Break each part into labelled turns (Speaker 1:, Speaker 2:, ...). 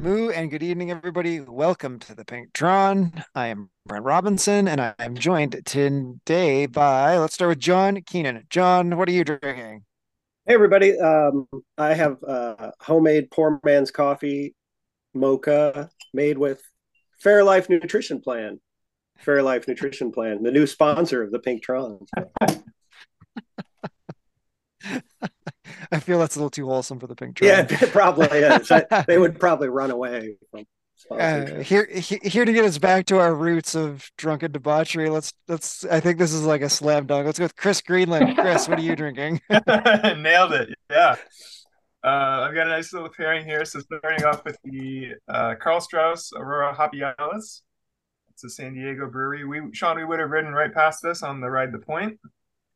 Speaker 1: Moo and good evening, everybody. Welcome to the Pinktron. I am Brent Robinson, and I am joined today by, let's start with John Keenan. John, what are you drinking?
Speaker 2: Hey, everybody. Um, I have uh, homemade poor man's coffee mocha made with Fairlife Nutrition Plan. Fairlife Nutrition Plan, the new sponsor of the Pinktron.
Speaker 1: I feel that's a little too wholesome for the pink Pinktron.
Speaker 2: Yeah, it probably is. I, they would probably run away from.
Speaker 1: Uh, here, here to get us back to our roots of drunken debauchery. Let's let's. I think this is like a slam dunk. Let's go with Chris Greenland. Chris, what are you drinking?
Speaker 3: Nailed it. Yeah. Uh, I've got a nice little pairing here. So starting off with the uh, Karl Strauss Aurora Hoppy Alice. It's a San Diego brewery. We Sean, we would have ridden right past this on the ride the point.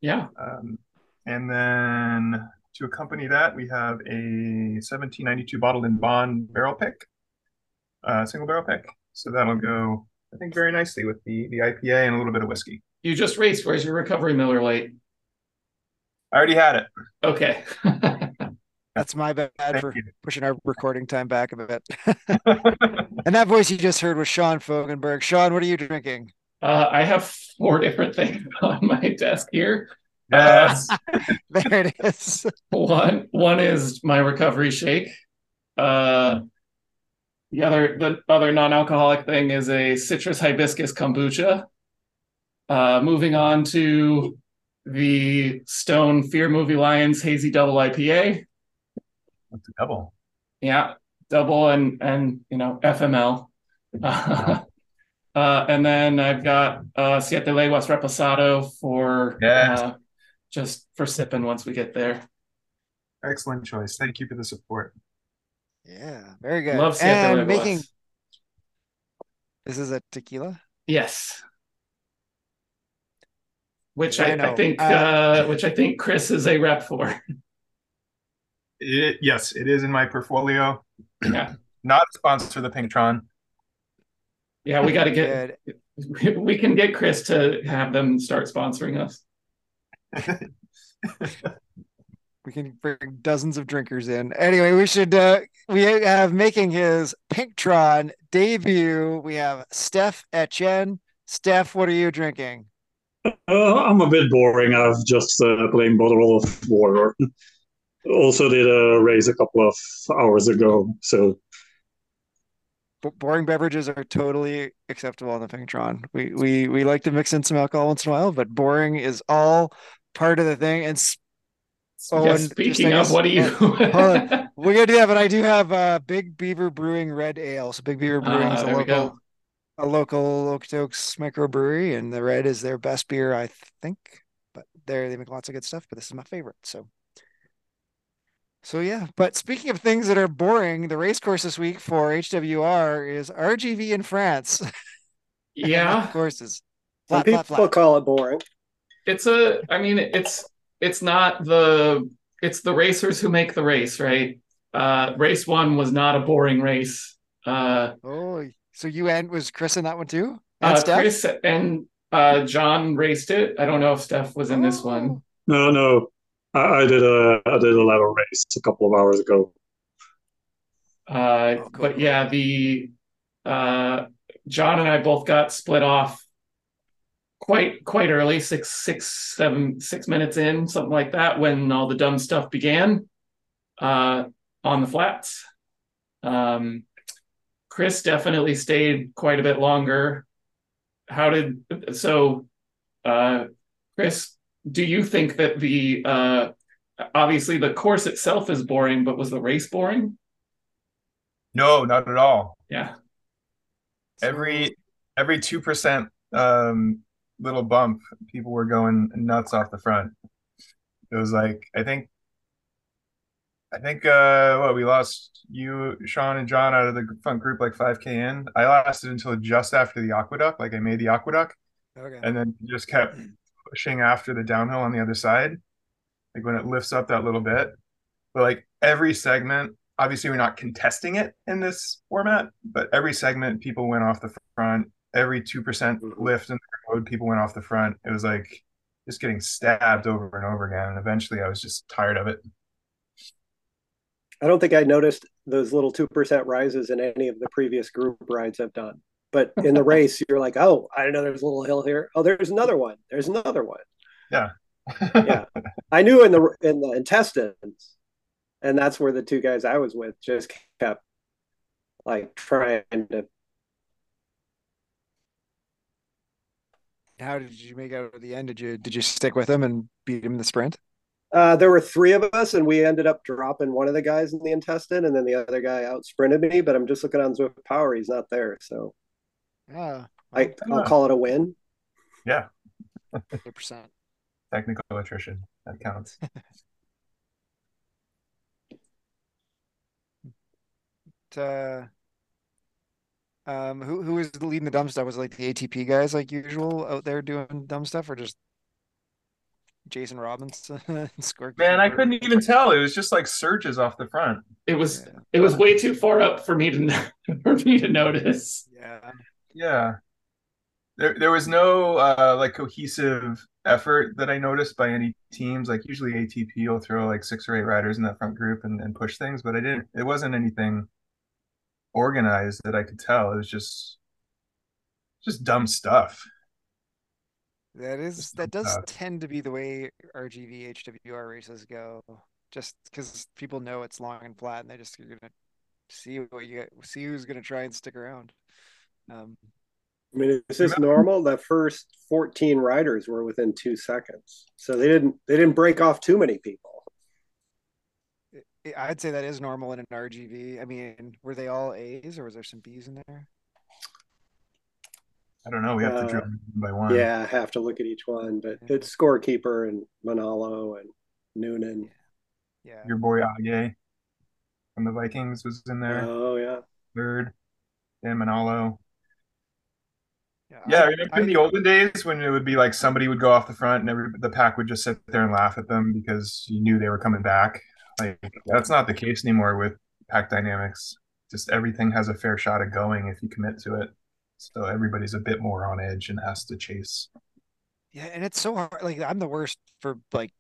Speaker 4: Yeah.
Speaker 3: Um, and then to accompany that, we have a 1792 bottled in bond barrel pick, uh, single barrel pick. So that'll go, I think, very nicely with the the IPA and a little bit of whiskey.
Speaker 4: You just raced. Where's your recovery Miller Lite?
Speaker 3: I already had it.
Speaker 4: Okay.
Speaker 1: That's my bad
Speaker 3: Thank
Speaker 1: for
Speaker 3: you.
Speaker 1: pushing our recording time back a bit. and that voice you just heard was Sean Fogenberg. Sean, what are you drinking?
Speaker 4: uh, I have four different things on my desk here.
Speaker 3: Yes.
Speaker 1: There it is.
Speaker 4: One one is my recovery shake. Uh, the other the other non-alcoholic thing is a citrus hibiscus kombucha. Uh, moving on to the Stone Fear Movie Lions Hazy Double IPA.
Speaker 3: That's a double.
Speaker 4: Yeah, double and and you know FML. Uh, uh, and then I've got uh, Siete Leguas Reposado for
Speaker 3: Yes.
Speaker 4: uh, just for sipping once we get there.
Speaker 3: Excellent choice. Thank you for the support.
Speaker 1: Yeah, very good.
Speaker 4: Love Siete
Speaker 1: and making this is a tequila.
Speaker 4: Yes. Which
Speaker 1: I
Speaker 4: I. I think
Speaker 1: Uh,
Speaker 4: uh, which I think Chris is a rep for.
Speaker 3: It, yes, it is in my portfolio.
Speaker 4: Yeah.
Speaker 3: Not a sponsor of the Pinktron.
Speaker 4: Yeah, we got to get
Speaker 1: Good.
Speaker 4: we can get Chris to have them start sponsoring us.
Speaker 1: We can bring dozens of drinkers in. Anyway, we should uh we have making his Pinktron debut. We have Stef Etienne. Stef, what are you drinking?
Speaker 5: Uh, I'm a bit boring. I've just a plain bottle of water. Also did a race a couple of hours ago, so
Speaker 1: B- boring beverages are totally acceptable on the Pinktron. We we we like to mix in some alcohol once in a while, but boring is all part of the thing. And s- Oh,
Speaker 4: yeah,
Speaker 1: and
Speaker 4: speaking
Speaker 1: I
Speaker 4: of,
Speaker 1: guess-
Speaker 4: what do you?
Speaker 1: hold on. we're gonna do that, but I do have uh Big Beaver Brewing Red Ale. So Big Beaver Brewing
Speaker 4: Ah,
Speaker 1: is a
Speaker 4: there we
Speaker 1: local
Speaker 4: go.
Speaker 1: a local Okotoks microbrewery, and the red is their best beer, I think. But they they make lots of good stuff. But this is my favorite. So, so yeah. But speaking of things that are boring, the race course this week for HWR is RGV in France.
Speaker 4: Yeah,
Speaker 1: courses.
Speaker 2: Some
Speaker 1: Flat, flat,
Speaker 2: people
Speaker 1: flat.
Speaker 2: call it boring.
Speaker 4: It's a. I mean, it's it's not the it's the racers who make the race, right? Uh, race one was not a boring race. Uh,
Speaker 1: Oh, so you and was Chris in that one too? And
Speaker 4: uh,
Speaker 1: Stef?
Speaker 4: Chris and uh, John raced it. I don't know if Stef was in this
Speaker 1: Oh.
Speaker 4: one.
Speaker 5: no, no. I, I did a I did a level race a couple of hours ago.
Speaker 4: Uh,
Speaker 1: Oh, cool.
Speaker 4: but yeah, the uh, John and I both got split off quite quite early, six six seven six minutes in, something like that, when all the dumb stuff began uh, on the flats. Um, Chris definitely stayed quite a bit longer. How did so? Uh, Chris, do you think that the uh, obviously the course itself is boring, but was the race boring?
Speaker 3: No, not at all.
Speaker 4: Yeah.
Speaker 3: Every every two percent um little bump, people were going nuts off the front. It was like I think I think uh what we lost you, Sean and John out of the front group like 5k in. I lasted until just after the aqueduct, like I made the aqueduct
Speaker 1: Okay.
Speaker 3: and then just kept pushing after the downhill on the other side. Like when it lifts up that little bit. But like every segment, obviously we're not contesting it in this format, but every segment people went off the front. Every 2% mm-hmm. lift in the road, people went off the front. It was like just getting stabbed over and over again. And eventually I was just tired of it.
Speaker 2: I don't think I noticed those little two percent rises in any of the previous group rides I've done. But in the race, you're like, oh, I know there's a little hill here. Oh, there's another one. There's another one.
Speaker 3: Yeah.
Speaker 2: yeah. I knew in the in the intestines, and that's where the two guys I was with just kept like trying to.
Speaker 1: How did you make out at the end? Did you did you stick with him and beat him in the sprint?
Speaker 2: Uh, there were three of us, and we ended up dropping one of the guys in the intestine, and then the other guy out sprinted me. But I'm just looking on Zwift Power; he's not there, so
Speaker 1: Yeah,
Speaker 2: I, I'll call it a win.
Speaker 3: Yeah.
Speaker 1: hundred percent.
Speaker 3: Technical attrition. That counts.
Speaker 1: Uh, um, who who was leading the dumb stuff? Was it like the ATP guys, like usual, out there doing dumb stuff, or just Jason Robinson? Score
Speaker 3: Man, I couldn't even tell. It was just like surges off the front.
Speaker 4: It was
Speaker 1: Yeah.
Speaker 4: it was way too far up for me to for me to notice.
Speaker 1: Yeah,
Speaker 3: Yeah. There, there was no uh, like cohesive effort that I noticed by any teams. Like usually ATP will throw like six or eight riders in that front group and, and push things, but I didn't. It wasn't anything organized that I could tell. It was just just dumb stuff.
Speaker 1: that is
Speaker 3: Just
Speaker 1: that does
Speaker 3: uh,
Speaker 1: tend to be the way RGV HWR races go. Just because people know it's long and flat, and they just you're gonna see what you see who's gonna try and stick around. Um,
Speaker 2: I mean, is this normal? The first 14 riders were within two seconds, so they didn't they didn't break off too many people.
Speaker 1: I- I'd say that is normal in an RGV. I mean, were they all A's or was there some B's in there?
Speaker 3: I don't know. We have to
Speaker 2: Uh,
Speaker 3: drill them one by one.
Speaker 2: Yeah, I have to look at each one, but it's scorekeeper and Manalo and Noonan.
Speaker 1: Yeah.
Speaker 3: Your boy Age from the Vikings was in there.
Speaker 2: Oh yeah,
Speaker 3: Third. Dan Manalo.
Speaker 1: Yeah,
Speaker 3: Yeah, I
Speaker 1: I-
Speaker 3: in the olden days when it would be like somebody would go off the front and every, the pack would just sit there and laugh at them because you knew they were coming back. Like that's not the case anymore with pack dynamics. Just everything has a fair shot of going if you commit to it. So everybody's a bit more on edge and has to chase.
Speaker 1: Yeah, and it's so hard. Like I'm the worst for like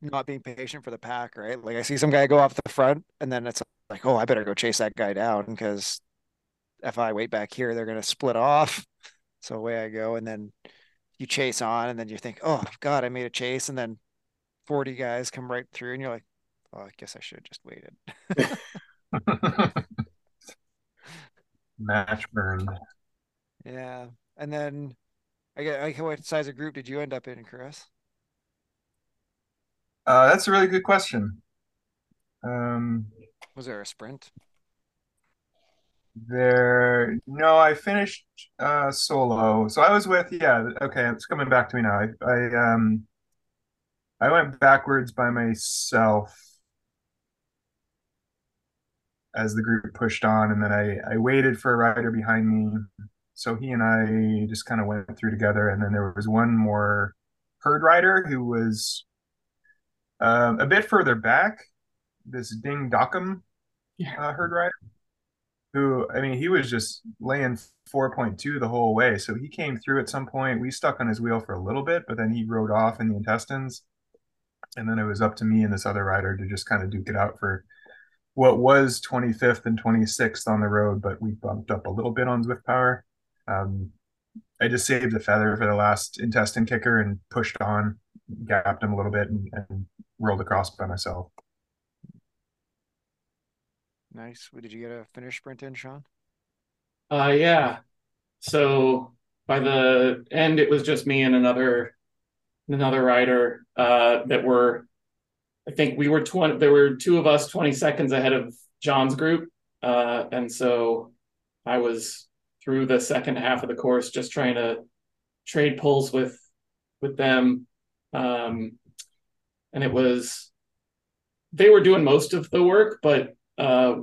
Speaker 1: not being patient for the pack, right? Like I see some guy go off the front, and then it's like, oh, I better go chase that guy down because if I wait back here, they're gonna split off. So away I go, and then you chase on, and then you think, oh God, I made a chase, and then 40 guys come right through, and you're like, oh, I guess I should have just waited.
Speaker 3: Match burned.
Speaker 1: Yeah, and then I get like what size of group did you end up in, Chris?
Speaker 3: Uh, that's a really good question. Um,
Speaker 1: Was there a sprint?
Speaker 3: There, no, I finished uh solo. So I was with, yeah, okay, it's coming back to me now. I, I um I went backwards by myself as the group pushed on, and then I I waited for a rider behind me. So he and I just kind of went through together, and then there was one more herd rider who was um a bit further back, this Ding Dockham
Speaker 4: Yeah.
Speaker 3: uh, herd rider who I mean he was just laying 4.2 the whole way. So he came through at some point. We stuck on his wheel for a little bit, but then he rode off in the intestines. And then it was up to me and this other rider to just kind of duke it out for what was 25th and 26th on the road, but we bumped up a little bit on Zwift Power. Um, I just saved a feather for the last intestine kicker and pushed on, gapped him a little bit, and, and rolled across by myself.
Speaker 1: Nice. Did you get a finish sprint in, Sean?
Speaker 4: Uh yeah. So by the end it was just me and another another rider uh that were I think we were 20 there were two of us 20 seconds ahead of John's group. Uh and so I was through the second half of the course just trying to trade pulls with with them. Um and it was they were doing most of the work, but uh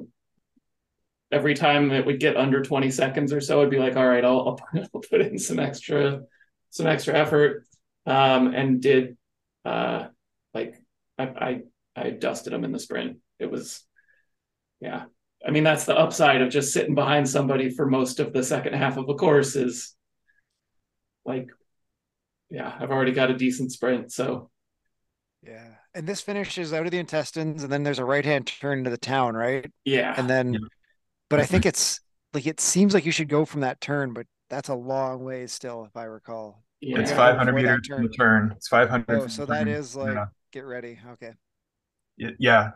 Speaker 4: every time it would get under 20 seconds or so, I'd be like, all right, I'll, I'll, put in some extra, some extra effort. Um, and did, uh, like I, I, I dusted them in the sprint. It was, yeah. I mean, that's the upside of just sitting behind somebody for most of the second half of a course is like, yeah, I've already got a decent sprint. So
Speaker 1: Yeah. And this finishes out of the intestines, and then there's a right hand turn into the town, right?
Speaker 4: Yeah.
Speaker 1: And then,
Speaker 3: Yeah.
Speaker 1: but I think it's like it seems like you should go from that turn, but that's a long way still, if I recall.
Speaker 4: yeah.
Speaker 3: It's 500
Speaker 1: Before that
Speaker 3: meters from the turn. It's 500.
Speaker 1: Oh, so
Speaker 3: the
Speaker 1: that
Speaker 3: turn.
Speaker 1: is like
Speaker 3: Yeah.
Speaker 1: Get ready. Okay.
Speaker 3: Yeah.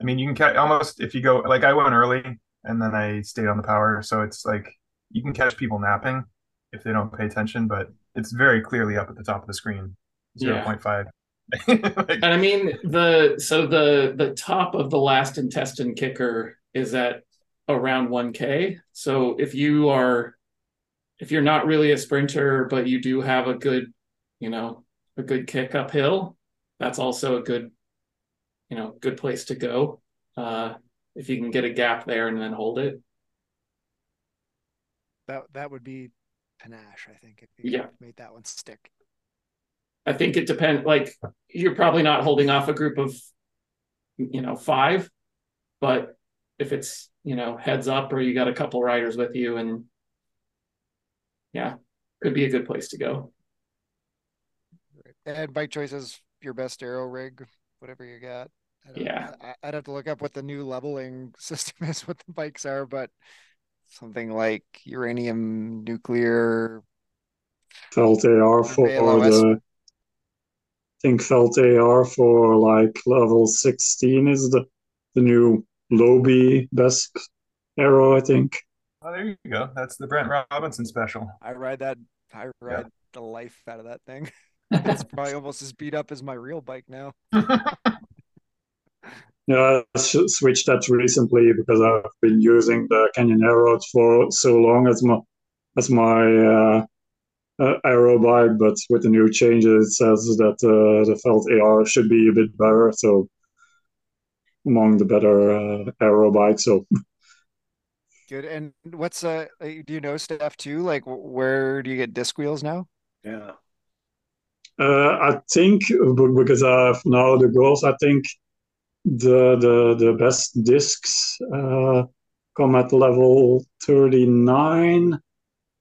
Speaker 3: I mean, you can catch almost if you go like I went early and then I stayed on the power, so it's like you can catch people napping if they don't pay attention, but it's very clearly up at the top of the screen,
Speaker 4: Yeah.
Speaker 3: 0.5. Like,
Speaker 4: And I mean the so the the top of the last intestine kicker is at around 1k. So if you are if you're not really a sprinter but you do have a good, you know, a good kick uphill, that's also a good you know, good place to go. Uh if you can get a gap there and then hold it.
Speaker 1: That that would be panache, I think, if you
Speaker 4: Yeah.
Speaker 1: made that one stick.
Speaker 4: I think it depends. Like you're probably not holding off a group of, you know, five, but if it's you know heads up or you got a couple riders with you, and yeah, could be a good place to go.
Speaker 1: And bike choices, your best arrow rig, whatever you got. I don't-
Speaker 4: Yeah.
Speaker 1: I, I'd have to look up what the new leveling system is, what the bikes are, but something like uranium, nuclear.
Speaker 5: Felt AR for
Speaker 1: ALOS.
Speaker 5: the. I think Felt AR for like level 16 is the the new Lobi best arrow, I think.
Speaker 3: oh, there you go. That's the Brent Robinson special.
Speaker 1: I ride that. I ride the life out of that thing. It's probably almost as beat up as my real bike now.
Speaker 5: Yeah, I switched that recently because I've been using the Canyon Aeroads for so long as my as my uh, uh, aero bike, but with the new changes, it says that uh, the Felt AR should be a bit better. So among the better uh, aero bikes. So
Speaker 1: Good. And what's uh? Do you know stuff too? Like, where do you get disc wheels now?
Speaker 2: Yeah.
Speaker 5: Uh, I think because I've now the goals, I think the the the best discs uh, come at level 39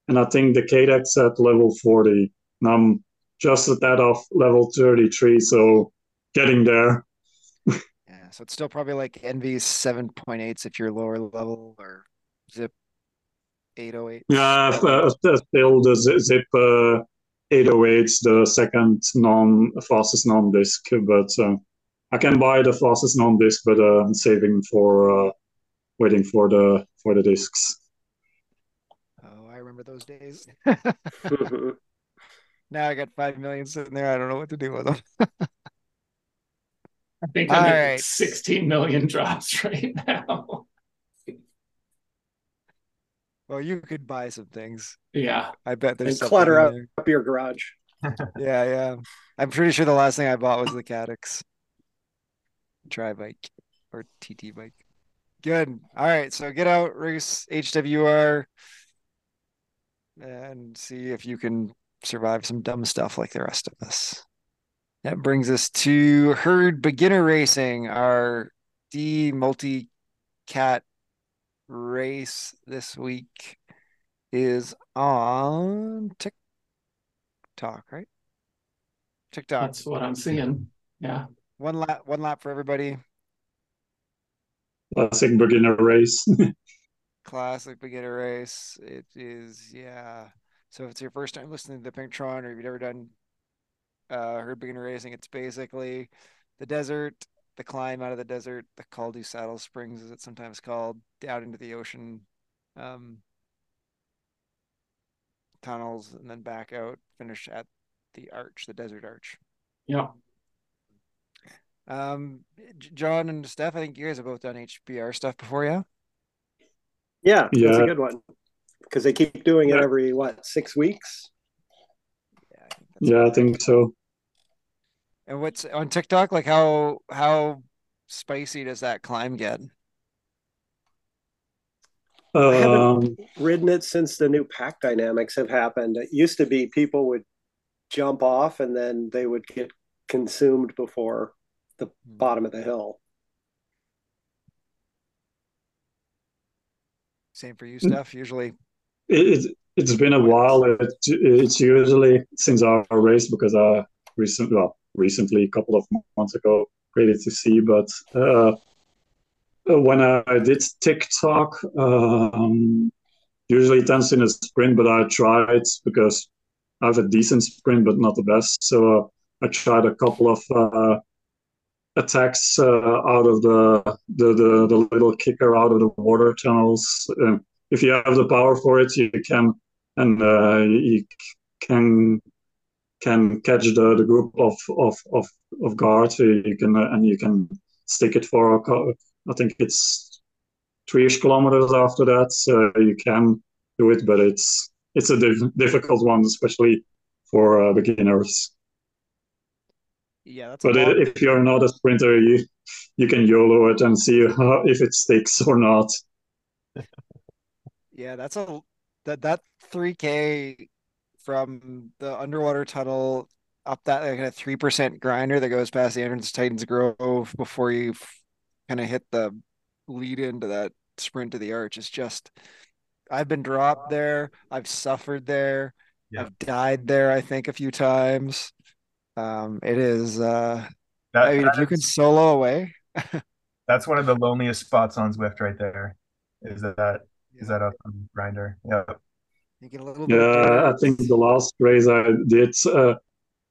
Speaker 5: and I think the Cadex at level 40 and I'm just at that off level 33 so getting there
Speaker 1: Yeah, so it's still probably like ENVE seven point eights if you're lower level or Zipp eight oh eight.
Speaker 5: yeah uh, still the zi- Zipp uh, 808's the second non fastest non disc but uh, I can buy the fastest non disc but uh, I'm saving for uh, waiting for the for the discs
Speaker 1: Oh, I remember those days.
Speaker 2: Mhm.
Speaker 1: Now I got five million sitting there. I don't know what to do with them.
Speaker 4: I think I'm
Speaker 1: All
Speaker 4: at
Speaker 1: right.
Speaker 4: 16 million drops right now.
Speaker 1: Well, you could buy some things.
Speaker 4: yeah,
Speaker 1: I bet there's
Speaker 2: And clutter up.
Speaker 1: there.
Speaker 2: Up your garage.
Speaker 1: Yeah, yeah. I'm pretty sure the last thing I bought was the Cadex tri bike or TT bike. Good. All right. So get out, race HWR, and see if you can survive some dumb stuff like the rest of us. That brings us to Herd Beginner Racing, our D multi cat race this week is on Tick Tock, right? Tick Tock.
Speaker 4: that's what I'm seeing. Yeah,
Speaker 1: One lap, one lap for everybody.
Speaker 5: classic beginner race
Speaker 1: Classic beginner race. It is, yeah. So if it's your first time listening to the Pinktron or if you've never done uh herd beginner racing, it's basically the desert, the climb out of the desert, the Caldew du Saddle Springs, as it's sometimes called, down into the ocean, um, tunnels, and then back out, finish at the arch, the desert arch.
Speaker 4: yeah.
Speaker 1: Um, John and Stef, I think you guys have both done HBR stuff before, yeah?
Speaker 2: Yeah, that's
Speaker 5: Yeah.
Speaker 2: a good one. Because they keep doing it every what six weeks.
Speaker 1: Yeah, I think
Speaker 5: yeah I think so
Speaker 1: And what's on Tick Tock? Like how how spicy does that climb get?
Speaker 2: I haven't-
Speaker 5: um,
Speaker 2: Ridden it since the new pack dynamics have happened. It used to be people would jump off and then they would get consumed before the bottom of the hill.
Speaker 1: Same for you, Stef. Usually,
Speaker 5: it, it it's been a while. It, it's usually since our race because I recently well recently, a couple of months ago. Crazy to see, but uh, when I did Tick Tock, um, usually it ends in a sprint, but I tried because I have a decent sprint, but not the best. So uh, I tried a couple of uh, attacks uh, out of the, the, the the little kicker out of the water tunnels. if you have the power for it, you can and uh, you can can catch the, the group of of of, of guards. You can uh, and you can stick it for I think it's three-ish kilometers after that. So you can do it, but it's it's a diff- difficult one, especially for uh, beginners.
Speaker 1: Yeah, that's
Speaker 5: but if you're not a sprinter, you you can YOLO it and see how, if it sticks or not.
Speaker 1: yeah, that's a that that 3K from the underwater tunnel up that like a three percent grinder that goes past the entrance to Titans Grove before you kind of hit the lead into that sprint to the arch. It's just I've been dropped there. I've suffered there. Yeah. I've died there. I think a few times. Um, it is. Uh, that, I mean, if you can solo away.
Speaker 3: that's one of the loneliest spots on Zwift right there. Is that yeah. is that a grinder? Yeah.
Speaker 5: Yeah, I think the last race I did, uh,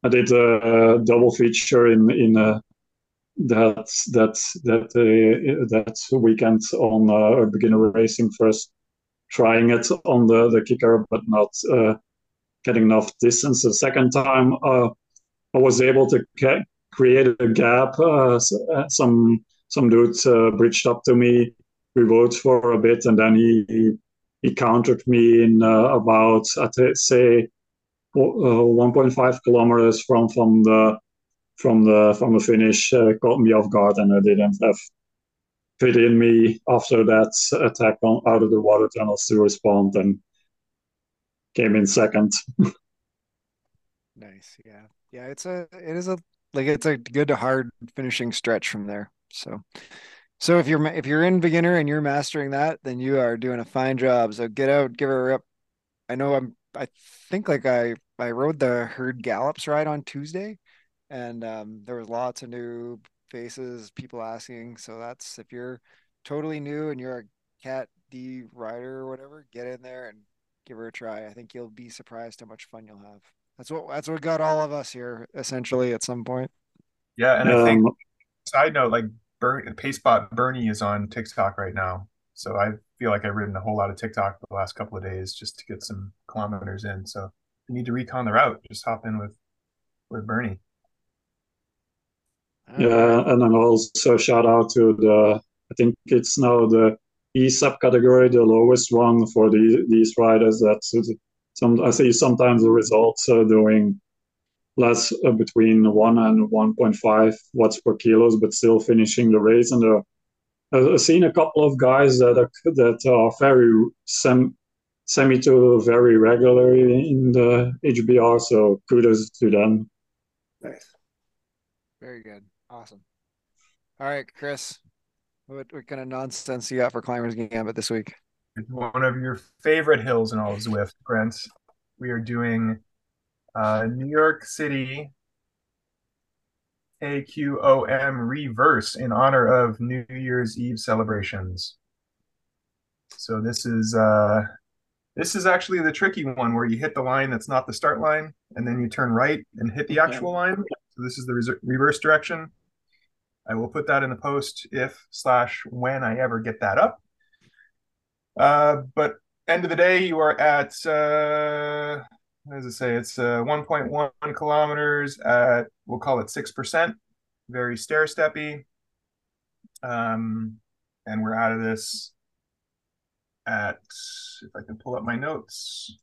Speaker 5: I did a, double feature in in uh, that that that uh, that weekend on uh, beginner racing first, trying it on the the kicker, but not uh, getting enough distance. The second time, uh, I was able to create a gap. Uh, uh, some some dude uh, bridged up to me. We rode for a bit, and then he he, he countered me in uh, about I'd say uh, 1.5 kilometers from from the from the from the finish. Uh, caught me off guard, and I didn't have fit in me after that attack on, out of the water tunnels to respond, and came in second.
Speaker 1: nice, yeah yeah, it's a it is a like it's a good hard finishing stretch from there. So so if you're if you're in beginner and you're mastering that, then you are doing a fine job. So get out, give her up. I know I'm I think like I I rode the herd gallops ride on Tuesday and um, there was lots of new faces, people asking. So that's if you're totally new and you're a cat D rider or whatever, get in there and give her a try. I think you'll be surprised how much fun you'll have. That's what that's what got all of us here essentially at some point.
Speaker 3: Yeah, and um, I think side note, like Bern, Pacebot Bernie is on Tick Tock right now, so I feel like I've ridden a whole lot of Tick Tock the last couple of days just to get some kilometers in. So if you need to recon the route, just hop in with with Bernie.
Speaker 5: Yeah, and then also shout out to the I think it's now the E subcategory, the lowest one for the, these riders. That's some I see sometimes the results are doing less uh, between one and 1.5 watts per kilos, but still finishing the race. And uh, I've seen a couple of guys that are that are very sem, semi to very regularly in the HBR. So kudos to them.
Speaker 2: Nice.
Speaker 1: Very good. Awesome. All right, Chris. What, what kind of nonsense you got for Climbers Gambit this week?
Speaker 3: one of your favorite hills in all of Zwift, Brent. We are doing uh, New York City AQOM reverse in honor of New Year's Eve celebrations. So this is uh, this is actually the tricky one where you hit the line that's not the start line, and then you turn right and hit the actual line. So this is the reverse direction. I will put that in the post if slash when I ever get that up. Uh, but end of the day, you are at uh, what I say? It's uh, 1.1 kilometers at we'll call it six percent, very stair steppy. Um, and we're out of this at if I can pull up my notes.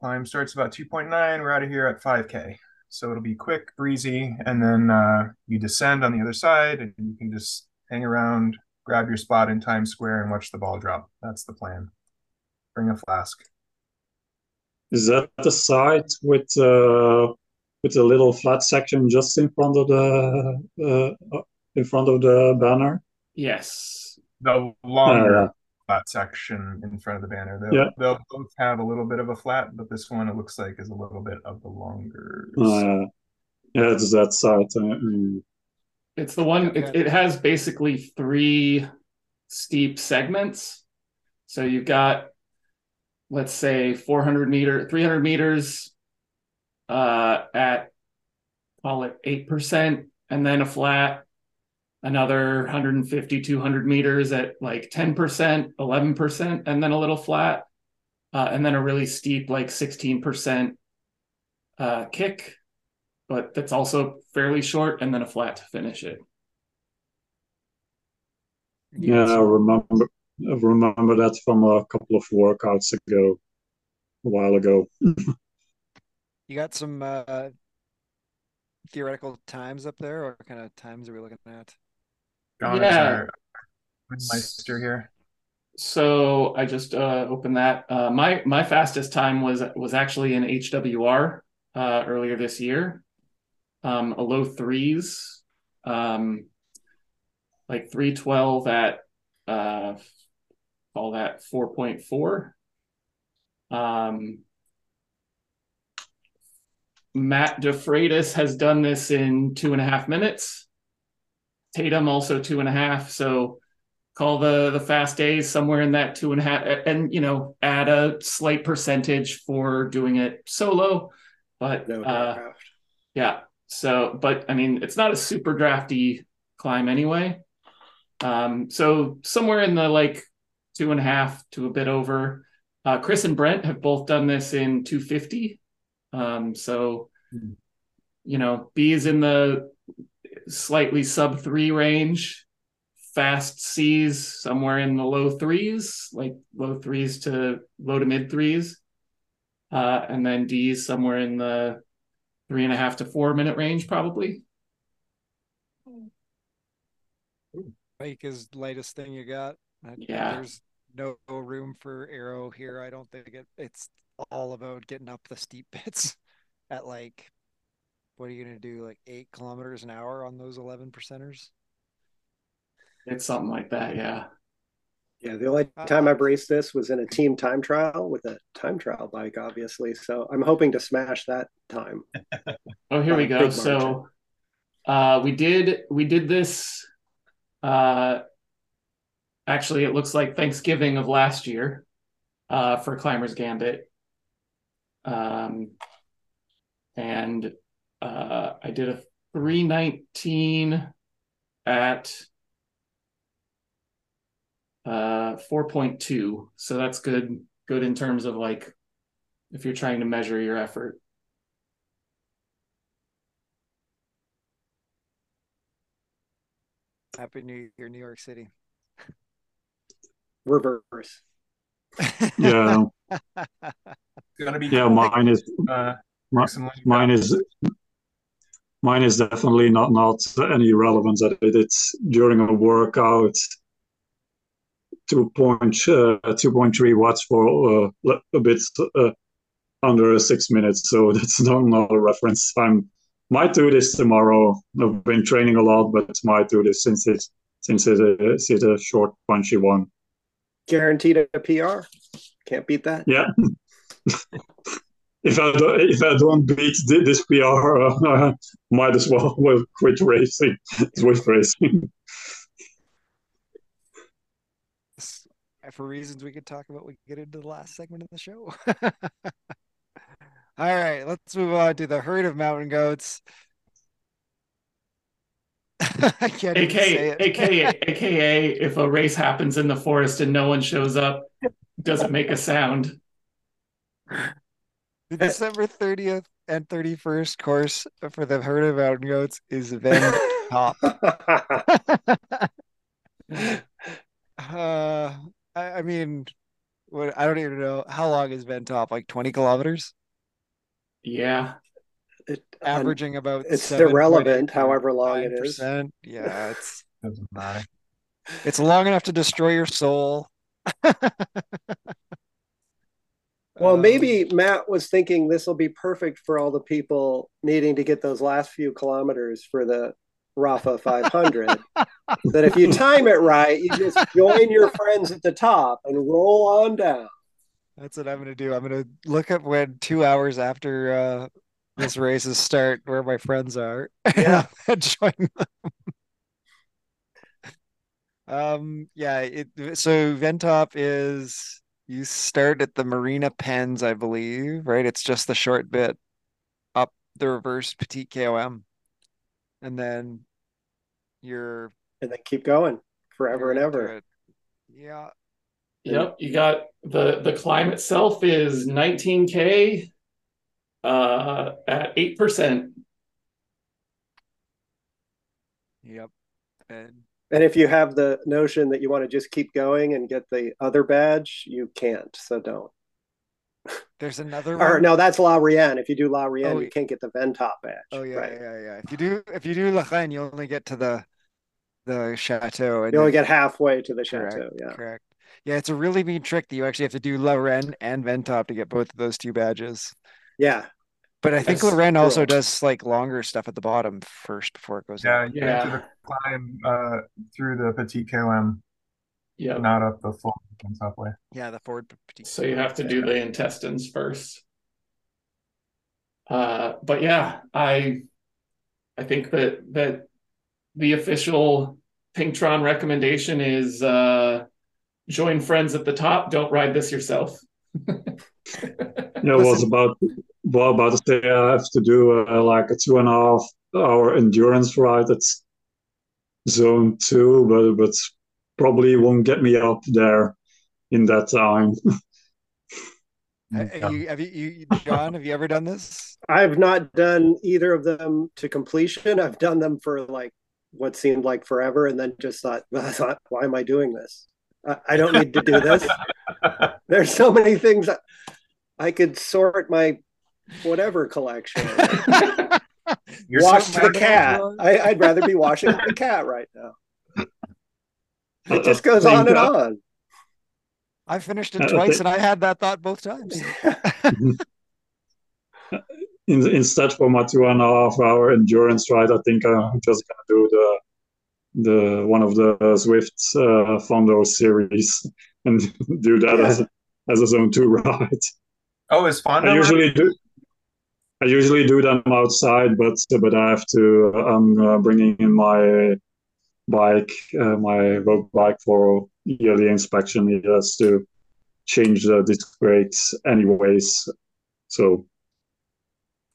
Speaker 3: Climb starts about 2.9. We're out of here at 5K. So it'll be quick, breezy, and then uh, you descend on the other side and you can just hang around grab your spot in Times Square and watch the ball drop. That's the plan. Bring a flask.
Speaker 5: Is that the site with uh, with a little flat section just in front of the uh, in front of the banner?
Speaker 4: Yes.
Speaker 3: The longer uh, flat section in front of the banner. They'll, yeah. they'll both have a little bit of a flat, but this one it looks like is a little bit of the longer.
Speaker 5: Uh, Yeah, it's that side. Uh, mm.
Speaker 4: It's the one.
Speaker 1: Okay.
Speaker 4: It, it has basically three steep segments. So you've got, let's say, 400 meter, 300 meters uh, at call it eight percent, and then a flat. Another 150, 200 meters at like 10%, 11%, and then a little flat. Uh, and then a really steep, like 16% uh, kick, but that's also fairly short, and then a flat to finish it.
Speaker 5: Yeah, I remember. I remember that from a couple of workouts ago, a while ago.
Speaker 1: You got some uh, theoretical times up there, or what kind of times are we looking at?
Speaker 3: John is
Speaker 4: Yeah.
Speaker 3: our Meister here.
Speaker 4: So I just uh, opened that. Uh, my my fastest time was was actually in HWR uh, earlier this year. Um, a low threes, um, like three twelve at uh, call that four point four. Um, Matt DeFreitas has done this in two and a half minutes. Tatum also two and a half. So call the the fast days somewhere in that two and a half and you know add a slight percentage for doing it solo but
Speaker 2: No
Speaker 4: uh yeah so but i mean it's not a super drafty climb anyway um so somewhere in the like two and a half to a bit over uh chris and brent have both done this in 250 um so
Speaker 3: Hmm.
Speaker 4: you know b is in the slightly sub three range fast C's somewhere in the low threes, like low threes to low to mid threes. Uh, and then D's somewhere in the three and a half to four minute range, probably.
Speaker 1: Bike is latest thing you got. I-
Speaker 4: Yeah.
Speaker 1: There's no room for arrow here. I don't think it, it's all about getting up the steep bits at like, what are you gonna do? Like eight kilometers an hour on those eleven percenters?
Speaker 4: It's something like that. Yeah.
Speaker 2: Yeah, the only
Speaker 1: Uh,
Speaker 2: time I've raced this was in a team time trial with a time trial bike, obviously. So I'm hoping to smash that time.
Speaker 4: Oh, here we go. So, uh, we did we did this. Uh, actually, it looks like Thanksgiving of last year, uh, for Climbers Gambit. Um, and uh, I did a three nineteen at uh 4.2 so that's good good in terms of like if you're trying to measure your effort
Speaker 1: Happy New Year, New York City.
Speaker 2: Reverse.
Speaker 5: Yeah,
Speaker 3: gonna be
Speaker 5: yeah.
Speaker 3: cool.
Speaker 5: Mine is
Speaker 3: Uh,
Speaker 5: mi-
Speaker 3: someone-
Speaker 5: mine is mine is definitely not not any relevance at it. It's during a workout. Two point uh, two point three watts for uh, a bit uh, under six minutes, so that's not, not a reference. I'm might do this tomorrow. I've been training a lot, but might do this since it's since it's a, it's a short punchy one.
Speaker 2: Guaranteed a PR. Can't beat that.
Speaker 5: Yeah. if I don't, if I don't beat this PR, uh, might as well well quit racing. Quit racing.
Speaker 1: For reasons we could talk about, we get into the last segment of the show. All right, let's move on to the herd of mountain goats. I can't
Speaker 4: AKA. AKA, AKA, if a race happens in the forest and no one shows up, doesn't make a sound.
Speaker 1: The December 30th and 31st course for the herd of mountain goats is Ven Top. Uh, I, I mean, what I don't even know how long is Ven Top? Like 20 kilometers,
Speaker 4: Yeah.
Speaker 2: It-
Speaker 1: averaging about
Speaker 2: it's irrelevant, however long it is.
Speaker 1: Yeah, it's it's long enough to destroy your soul.
Speaker 2: Well,
Speaker 1: Um,
Speaker 2: maybe Matt was thinking this will be perfect for all the people needing to get those last few kilometers for the Rapha 500. that if you time it right, you just join your friends at the top and roll on down.
Speaker 1: That's what I'm gonna do. I'm gonna look up when two hours after uh this races start where my friends are.
Speaker 2: Yeah.
Speaker 1: join them. Um, yeah, it so Ventop is you start at the Marina Pens, I believe, right? It's just the short bit up the reverse petite KOM. And then you're
Speaker 2: and then keep going forever and ever.
Speaker 1: it. Yeah.
Speaker 4: Yep, you got the the climb itself is 19k uh at 8%.
Speaker 1: Yep. And
Speaker 2: And if you have the notion that you want to just keep going and get the other badge, you can't. So don't.
Speaker 1: there's another
Speaker 2: Or no, that's La Reine. If you do La Reine,
Speaker 1: Oh,
Speaker 2: you can't get the Ventop badge.
Speaker 1: Oh yeah,
Speaker 2: right.
Speaker 1: yeah, yeah. If you do if you do La Reine, you only get to the the chateau and
Speaker 2: You only
Speaker 1: then-
Speaker 2: get halfway to the
Speaker 1: correct,
Speaker 2: chateau. Yeah.
Speaker 1: correct. Yeah, it's a really mean trick that you actually have to do La Reine and Ventop to get both of those two badges.
Speaker 2: Yeah.
Speaker 1: But I think Loren also does like longer stuff at the bottom first before it goes
Speaker 3: Yeah,
Speaker 1: up.
Speaker 3: you
Speaker 4: Yeah.
Speaker 3: enter the climb uh, through the Petit KOM,
Speaker 4: Yeah.
Speaker 3: not up the full top way.
Speaker 1: Yeah, the forward petite.
Speaker 4: So you have to do the intestines first. Uh, but yeah, I I think that that the official Pinktron recommendation is uh, join friends at the top. Don't ride this yourself.
Speaker 5: Yeah, I was about well about to say I have to do uh, like a two and a half hour endurance ride at zone two, but but probably won't get me up there in that time.
Speaker 1: Uh, you, have you, you, John? Have you ever done this?
Speaker 2: I've not done either of them to completion. I've done them for like what seemed like forever, and then just thought, I thought why am I doing this? I, I don't need to do this. There's so many things I, I could sort my whatever collection. Wash
Speaker 3: so
Speaker 2: the cat. I, I'd rather be washing the cat right now. It just goes on and on.
Speaker 1: I finished it twice, and I had that thought both times.
Speaker 5: in, instead for my two and a half hour endurance ride, I think I'm just gonna do the the one of the Zwift uh, Fondo series and do that
Speaker 2: Yeah.
Speaker 5: as a, as a zone two ride.
Speaker 3: Oh, is Fondo?
Speaker 5: I usually do. I usually do them outside, but but I have to. I'm uh, bringing in my bike, uh, my road bike for yearly inspection. It has to change the disc brakes anyways. So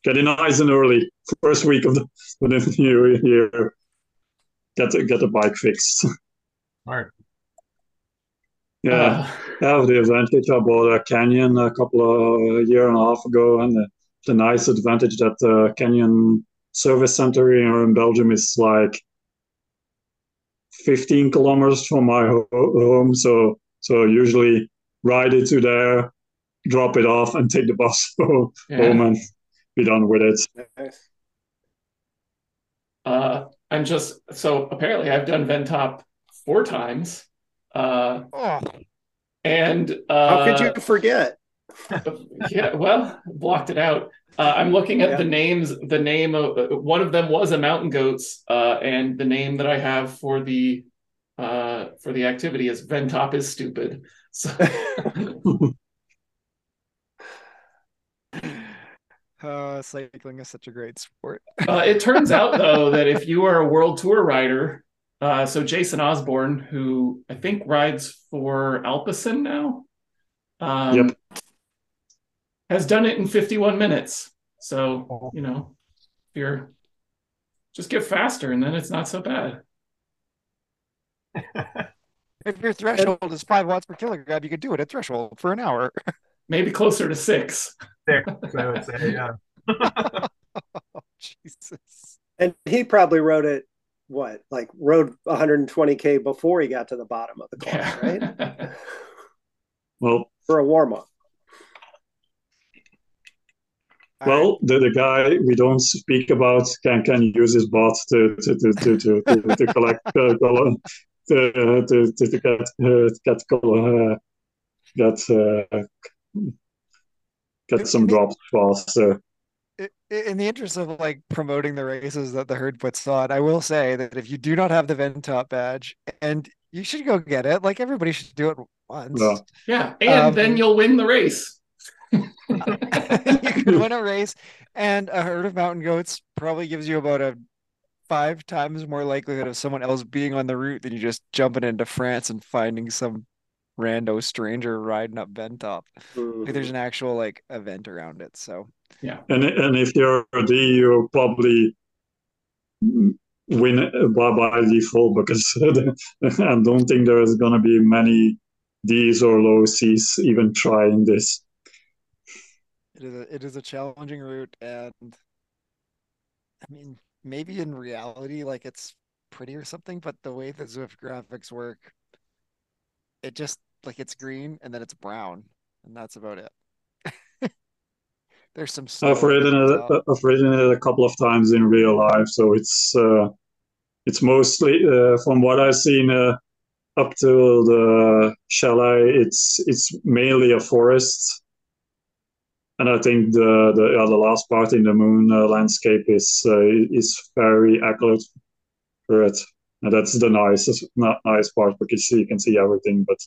Speaker 5: get in nice and early, first week of the, the new year. Get the, get the bike fixed.
Speaker 3: Smart.
Speaker 5: Yeah.
Speaker 4: Uh,
Speaker 5: I have the advantage. I bought a Canyon a couple of a year and a half ago, and the, the nice advantage that the Canyon service center here in Belgium is like 15 kilometers from my ho- home. So so usually ride it to there, drop it off, and take the bus home
Speaker 4: yeah.
Speaker 5: and be done with it.
Speaker 2: Nice.
Speaker 4: Uh, I'm just so apparently I've done Ventop four times. Uh,
Speaker 1: Oh,
Speaker 4: and
Speaker 2: How
Speaker 4: uh,
Speaker 2: could you forget?
Speaker 4: yeah, well, blocked it out. Uh, I'm looking at
Speaker 2: Yeah.
Speaker 4: the names. The name of uh, one of them was a mountain goats, uh, and the name that I have for the uh, for the activity is Ventop is stupid. So
Speaker 1: uh, cycling is such a great sport.
Speaker 4: uh, it turns out though that if you are a world tour rider, uh, so Jason Osborne, who I think rides for Alpecin now, um,
Speaker 5: Yep.
Speaker 4: has done it in 51 minutes. So you know, if you're just get faster, and then it's not so bad.
Speaker 1: If your threshold is five watts per kilogram, you could do it at threshold for an hour.
Speaker 4: Maybe closer to six.
Speaker 3: Six, I would say, yeah.
Speaker 1: oh, Jesus.
Speaker 2: And he probably wrote it, what, like rode 120K before he got to the bottom of the climb, right?
Speaker 5: well,
Speaker 2: For a warm up.
Speaker 5: well, the, the guy we don't speak about can can use his bot to to to to to, to, to collect uh, colo- to, to, to, to get uh, get colo- uh, get uh, get some drops faster.
Speaker 1: I- i- in the interest of like promoting the races that the herd puts on, I will say that if you do not have the Ventop badge, and you should go get it, like everybody should do it once.
Speaker 5: Yeah.
Speaker 4: Yeah, and
Speaker 1: Um,
Speaker 4: then you'll win the race.
Speaker 1: you could win a race, and a herd of mountain goats probably gives you about a five times more likelihood of someone else being on the route than you just jumping into France and finding some rando stranger riding up Ventop. Like there's an actual like event around it. So
Speaker 4: yeah.
Speaker 5: And and if you're a D, you'll probably win by, by default because I don't think there's gonna be many D's or low C's even trying this.
Speaker 1: It is a it is a challenging route, and I mean maybe in reality like it's pretty or something, but the way that Zwift graphics work, it just like it's green and then it's brown, and that's about it. There's some.
Speaker 5: I've ridden it. I've ridden it a couple of times in real life, so it's uh, it's mostly uh, from what I've seen uh, up to the chalet. It's it's mainly a forest, and I think the the uh, the last part in the moon uh, landscape is uh, is very accurate for it, and that's the nicest not nice part because you can see everything, but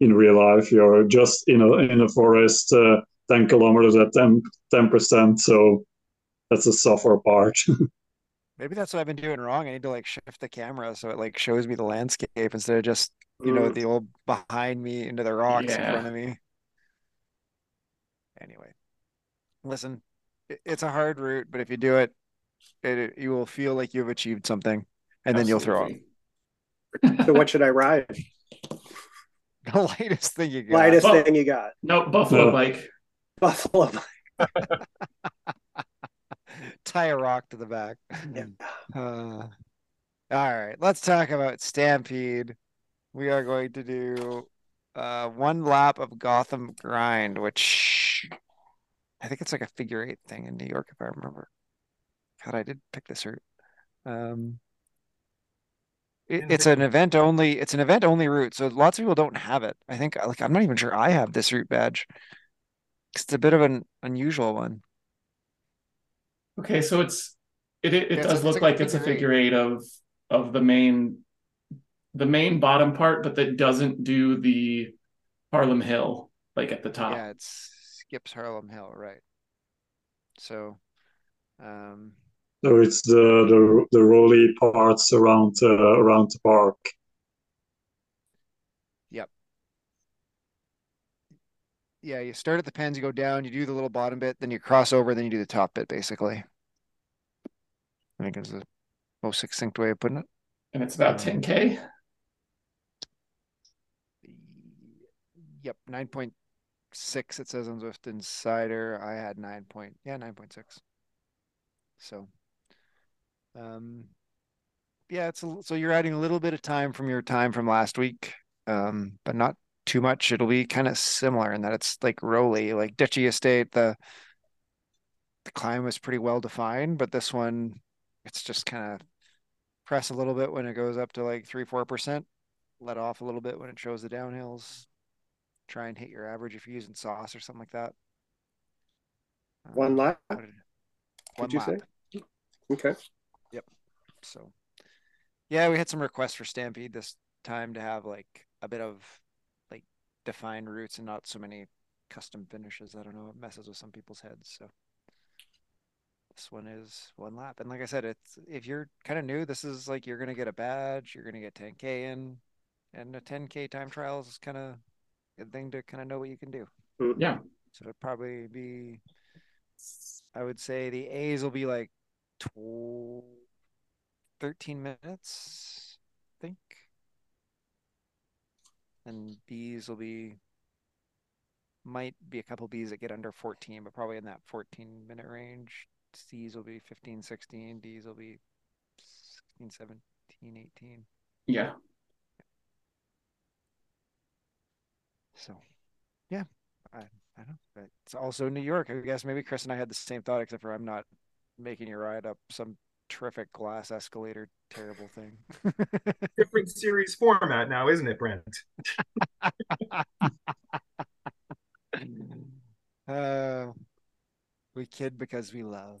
Speaker 5: in real life you're just in a in a forest uh, 10 kilometers at 10 10%. so that's the software part
Speaker 1: maybe that's what i've been doing wrong i need to like shift the camera so it like shows me the landscape instead of just you know the old behind me into the rocks yeah. in front of me anyway listen it's a hard route but if you do it, it, it you will feel like you've achieved something and Absolutely. then you'll throw
Speaker 2: up so what should i ride
Speaker 1: the lightest thing you got.
Speaker 2: Lightest thing you got.
Speaker 4: No, buffalo bike.
Speaker 2: Buffalo.
Speaker 1: Tie a rock to the back. Yeah. Uh, all right, let's talk about Stampede. We are going to do uh, one lap of Gotham Grind, which I think it's like a figure eight thing in New York, if I remember. God, I did pick this route. Um, it, it's an event only. It's an event only route, so lots of people don't have it. I think like I'm not even sure I have this route badge. It's a bit of an unusual one.
Speaker 4: Okay, so it's it it, it yeah, does look like, like it's a figure eight of of the main the main bottom part, but that doesn't do the Harlem Hill like at the top.
Speaker 1: Yeah, it skips Harlem Hill, right? So, um,
Speaker 5: so it's the the the rolly parts around uh, around the park.
Speaker 1: Yeah, you start at the pens, you go down, you do the little bottom bit, then you cross over, then you do the top bit, basically. I think is the most succinct way of putting it.
Speaker 4: And it's about 10K?
Speaker 1: Yep, 9.6 it says on Zwift Insider. I had 9 point, yeah, 9.6. So um, yeah, it's a, so you're adding a little bit of time from your time from last week, um, but not too much. It'll be kind of similar in that it's like roly, like Duchy Estate. The the climb was pretty well defined, but this one, it's just kind of press a little bit when it goes up to like three four percent, let off a little bit when it shows the downhills. Try and hit your average if you're using sauce or something like that.
Speaker 2: One um, lap.
Speaker 1: One
Speaker 2: did you lap. say? Okay. Yep.
Speaker 1: So, yeah, we had some requests for Stampede this time to have like a bit of defined routes and not so many custom finishes. I don't know, it messes with some people's heads. So this one is one lap. And like I said, it's if you're kind of new, this is like you're gonna get a badge, you're gonna get 10k in, and a 10k time trial is kind of a thing to kind of know what you can do.
Speaker 4: Mm, yeah.
Speaker 1: So it'd probably be, I would say the A's will be like 12 13 minutes, I think. And B's will be might be a couple B's that get under 14, but probably in that 14 minute range. C's will be 15, 16. D's will be 16, 17, 18.
Speaker 4: Yeah.
Speaker 1: So, yeah, I, I don't know. It's also New York. I guess maybe Chris and I had the same thought, except for I'm not making your ride up some terrific glass escalator terrible thing.
Speaker 3: Different series format now, isn't it, Brent?
Speaker 1: uh, we kid because we love.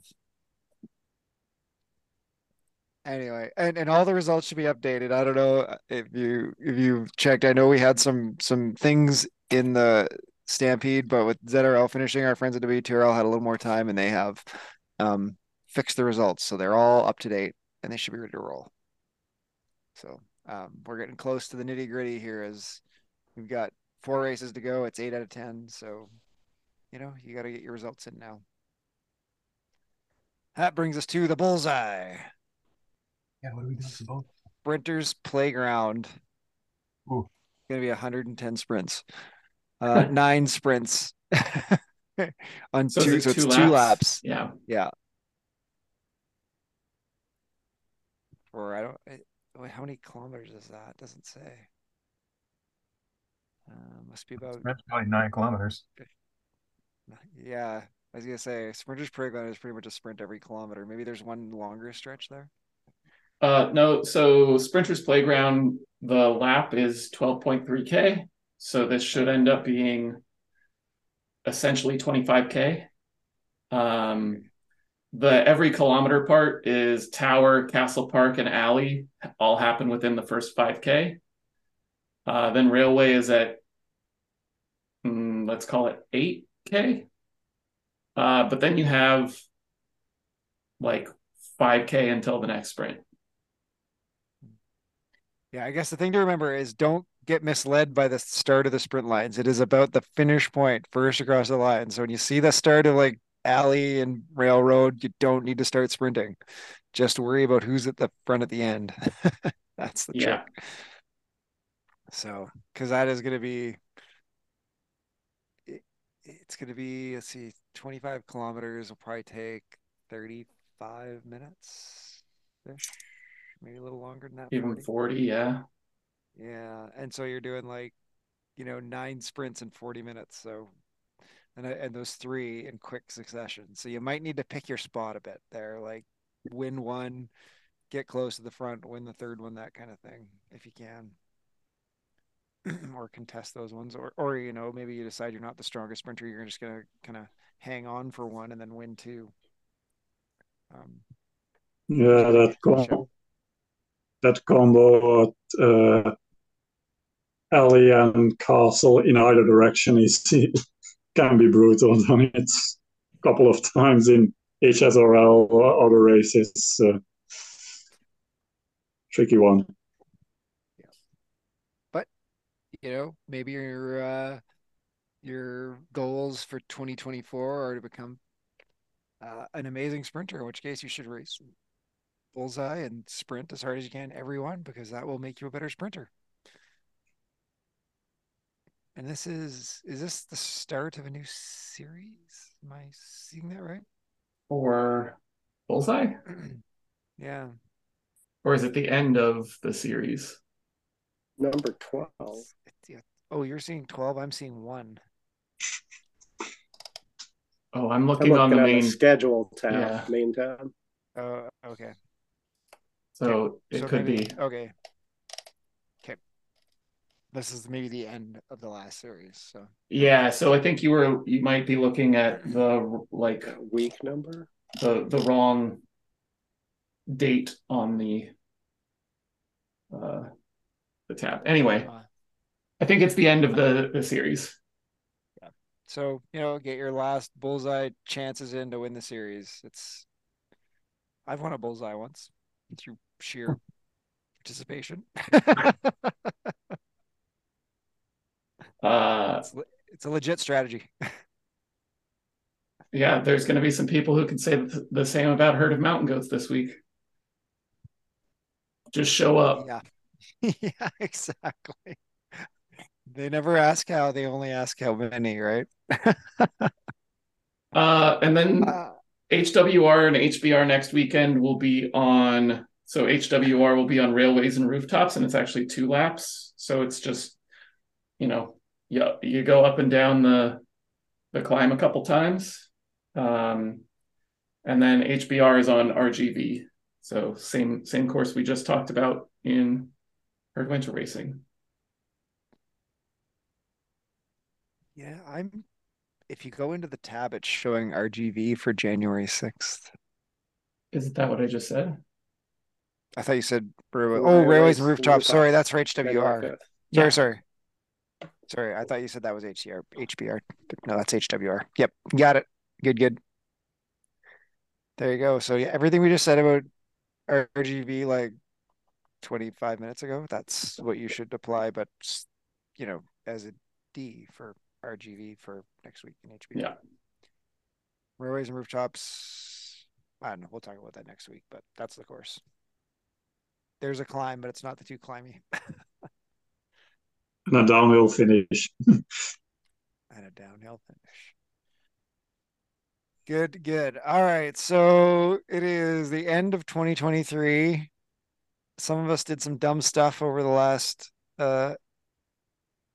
Speaker 1: Anyway, and, and all the results should be updated. I don't know if you if you checked. I know we had some some things in the stampede, but with ZRL finishing, our friends at WTRL had a little more time and they have um, fixed the results. So they're all up to date and they should be ready to roll. So um, we're getting close to the nitty gritty here as we've got four races to go. It's eight out of 10. So, you know, you got to get your results in now. That brings us to the bullseye.
Speaker 3: Yeah, what do we do for both?
Speaker 1: Sprinters Playground.
Speaker 3: Ooh.
Speaker 1: Going to be 110 sprints. Uh, nine sprints on
Speaker 4: So
Speaker 1: two.
Speaker 4: it
Speaker 1: So it's
Speaker 4: two
Speaker 1: two
Speaker 4: laps?
Speaker 1: laps.
Speaker 4: Yeah.
Speaker 1: Yeah. Or I don't. I- Wait, how many kilometers is that? Doesn't say. Uh, must be about.
Speaker 3: That's probably nine kilometers.
Speaker 1: Yeah, I was gonna say Sprinters Playground is pretty much a sprint every kilometer. Maybe there's one longer stretch there.
Speaker 4: Uh, no, so Sprinters Playground, the lap is 12.3K. So this should end up being essentially 25K. Um, the every kilometer part is Tower, Castle Park, and Alley all happen within the first 5K. Uh, then Railway is at, mm, let's call it 8K. Uh, but then you have like 5K until the next sprint.
Speaker 1: Yeah, I guess the thing to remember is don't get misled by the start of the sprint lines. It is about the finish point first across the line. So when you see the start of like alley and railroad, you don't need to start sprinting. Just worry about who's at the front at the end. That's the
Speaker 4: Yeah.
Speaker 1: trick. So, because that is going to be, it, it's going to be, let's see, 25 kilometers will probably take 35 minutes maybe a little longer than that.
Speaker 4: Even
Speaker 1: 40.
Speaker 4: 40, yeah.
Speaker 1: Yeah, and so you're doing like, you know, nine sprints in 40 minutes. So, and and those three in quick succession. So you might need to pick your spot a bit there, like win one, get close to the front, win the third one, that kind of thing, if you can. or contest those ones, or or you know, maybe you decide you're not the strongest sprinter, you're just gonna kind of hang on for one and then win two. Um,
Speaker 5: Yeah, that combo, that combo at uh, alley and castle in either direction is can be brutal. Done it a couple of times in HSRL or other races. Uh, tricky one. Yeah.
Speaker 1: But you know, maybe your uh your goals for 2024 are to become uh, an amazing sprinter, in which case you should race bullseye and sprint as hard as you can every one because that will make you a better sprinter. And this is is this the start of a new series? Am I seeing that right?
Speaker 4: Or Bullseye?
Speaker 1: yeah.
Speaker 4: Or is it the end of the series?
Speaker 2: Number 12.
Speaker 1: It's- yeah. Oh, you're seeing 12, I'm seeing one.
Speaker 4: Oh, I'm
Speaker 2: I'm
Speaker 4: looking on the
Speaker 2: looking
Speaker 4: main.
Speaker 2: the schedule tab,
Speaker 4: Yeah.
Speaker 2: main tab.
Speaker 1: Oh, okay.
Speaker 4: So it
Speaker 1: So
Speaker 4: could
Speaker 1: maybe-
Speaker 4: be.
Speaker 1: okay. Okay. This is maybe the end of the last series. So
Speaker 4: Yeah, so I think you were you might be looking at the like
Speaker 2: Week number.
Speaker 4: the the wrong date on the uh the tab. Anyway,
Speaker 1: uh,
Speaker 4: I think it's the end of the the series. Yeah.
Speaker 1: So you know, get your last bullseye chances in to win the series. It's I've won a bullseye once through sheer participation.
Speaker 4: Uh
Speaker 1: it's, it's a legit strategy.
Speaker 4: yeah, there's going to be some people who can say th- the same about herd of mountain goats this week. Just show up.
Speaker 1: Yeah. yeah, exactly. They never ask how, they only ask how many, right?
Speaker 4: Uh and then
Speaker 1: Uh,
Speaker 4: HWR and HBR next weekend will be on. So HWR will be on railways and rooftops, and it's actually two laps. So it's just, you know, you you go up and down the the climb a couple times, um, and then HBR is on RGV. So same same course we just talked about in herd winter racing.
Speaker 1: yeah, I'm if you go into the tab, it's showing RGV for January 6th.
Speaker 4: Isn't that what I just said?
Speaker 1: I thought you said railway.
Speaker 2: Oh,
Speaker 1: railways
Speaker 2: railways
Speaker 1: and
Speaker 2: and
Speaker 1: rooftops. Sorry, that's for HWR.
Speaker 2: January
Speaker 1: Sorry,
Speaker 2: 5th.
Speaker 4: Yeah.
Speaker 1: sorry. Sorry, I thought you said that was HCR, HBR. Oh. No, that's HWR. Yep, got it. Good, good. There you go. So yeah, everything we just said about RGV like 25 minutes ago, that's what you should apply, but you know, as a D for RGV for next week in HBR.
Speaker 4: Yeah.
Speaker 1: Railways and rooftops. I don't know. We'll talk about that next week, but that's the course. There's a climb, but it's not the too climby.
Speaker 5: and a downhill finish.
Speaker 1: and a downhill finish. Good, good. All right. So it is the end of 2023. Some of us did some dumb stuff over the last uh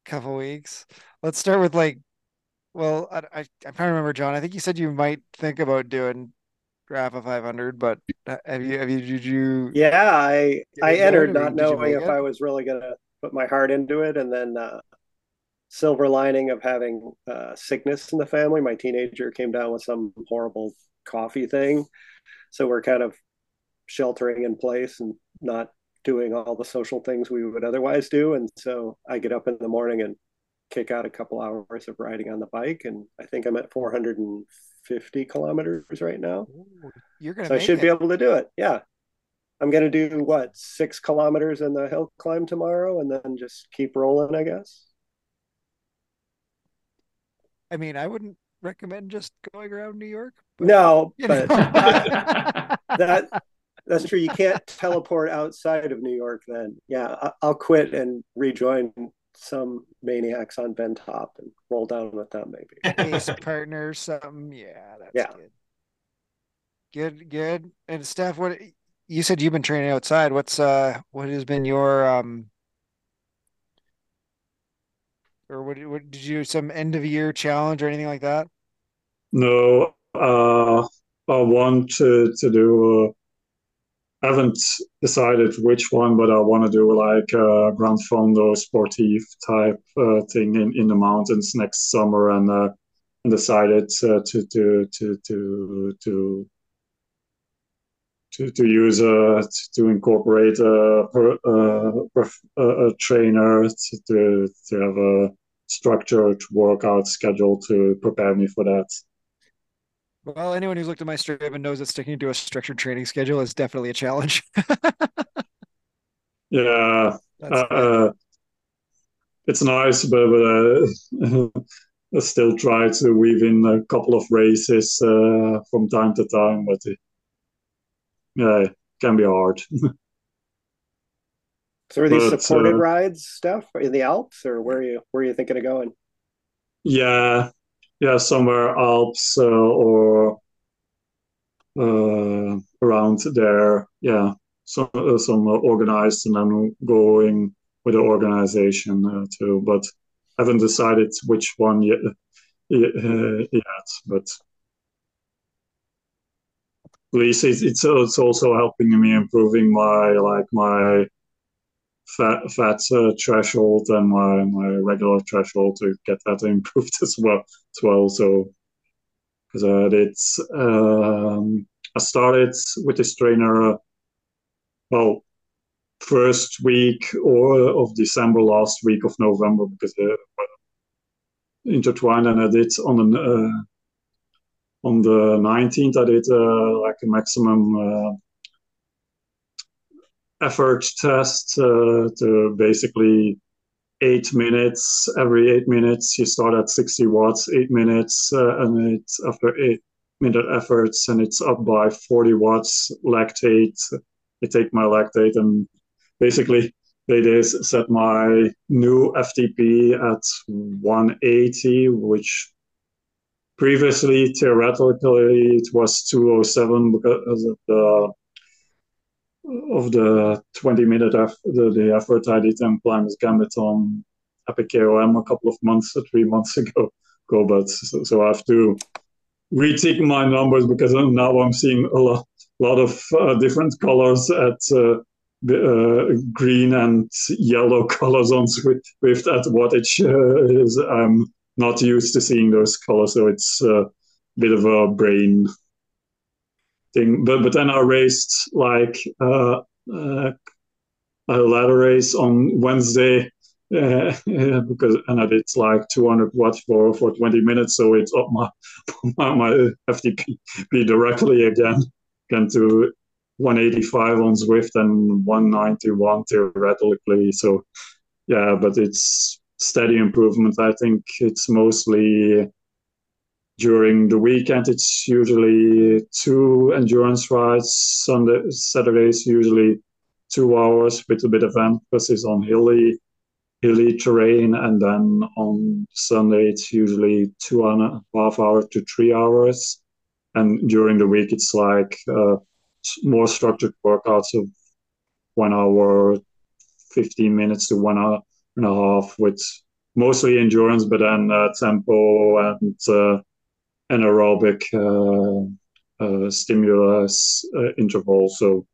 Speaker 1: couple weeks. Let's start with like, well, I, I, I can't remember, John. I think you said you might think about doing Rapha 500, but have you, have you, did you?
Speaker 2: Yeah, I, I entered not knowing if it? I was really going to put my heart into it. And then, uh, silver lining of having uh, sickness in the family. My teenager came down with some horrible coffee thing. So we're kind of sheltering in place and not doing all the social things we would otherwise do. And so I get up in the morning and kick out a couple hours of riding on the bike. And I think I'm at 450 kilometers right now.
Speaker 1: Ooh, you're gonna
Speaker 2: so I should
Speaker 1: it.
Speaker 2: be able to do it. Yeah. I'm going to do what, six kilometers in the hill climb tomorrow and then just keep rolling, I guess.
Speaker 1: I mean, I wouldn't recommend just going around New York.
Speaker 2: But, no, but that that's true. You can't teleport outside of New York. Then, yeah, I'll quit and rejoin some maniacs on Ventop and roll down with them, maybe.
Speaker 1: Ace partner, something. Yeah, that's
Speaker 2: yeah.
Speaker 1: good. Good, good. And Stef, what you said you've been training outside. What's uh, what has been your um, or what, what did you some end of year challenge or anything like that?
Speaker 5: No, uh, I want to to do. Uh, I haven't decided which one, but I want to do like a Grand Fondo Sportif type uh, thing in, in the mountains next summer, and uh, and decided uh, to to to to to to, to use a to incorporate a, a, a, trainer to, to to have a structured workout schedule to prepare me for that.
Speaker 1: Well, anyone who's looked at my Strava knows that sticking to a structured training schedule is definitely a challenge.
Speaker 5: yeah, uh, uh, it's nice, but, but uh, I still try to weave in a couple of races uh, from time to time, but yeah, it can be hard.
Speaker 2: so, are these but, supported uh, rides stuff in the Alps, or where are you where are you thinking of going?
Speaker 5: Yeah, yeah, somewhere Alps uh, or uh, around there. Yeah, some uh, some organized, and then going with the organization uh, too. But I haven't decided which one yet. yet but least it's, it's it's also helping me improving my like my fat fat uh, threshold and my my regular threshold to get that improved as well as well. So because uh, it's um, I started with this trainer. Uh, well, first week or of December, last week of November, because uh, intertwined, and I did on the uh, on the nineteenth. I did uh, like a maximum uh, effort test uh, to basically eight minutes. Every eight minutes, you start at 60 watts, eight minutes, uh, and it's after eight minute efforts, and it's up by 40 watts lactate. I take my lactate and basically they did set my new FTP at 180, which previously theoretically it was 207 because of the of the 20 minute eff- the, the effort I did in Plymouth Gambit on Epic KOM a couple of months or three months ago. Go, but so, so I have to retake my numbers because now I'm seeing a lot, lot of uh, different colors at uh, the, uh, green and yellow colors on Zwift at wattage is I'm not used to seeing those colors, so it's a bit of a brain thing. But but then I raced like uh, uh, a ladder race on Wednesday uh, because and I did like 200 watts for for 20 minutes, so it's up my my, my FTP directly again again to 185 on Zwift and 191 theoretically. So yeah, but it's steady improvement. I think it's mostly during the weekend. It's usually two endurance rides. Sunday, Saturdays usually two hours with a bit of emphasis on hilly hilly terrain, and then on Sunday it's usually two and a half hours to three hours, and during the week it's like uh, more structured workouts of one hour, fifteen minutes to one hour and a half with mostly endurance, but then uh, tempo and uh, anaerobic uh, uh stimulus uh, interval. So,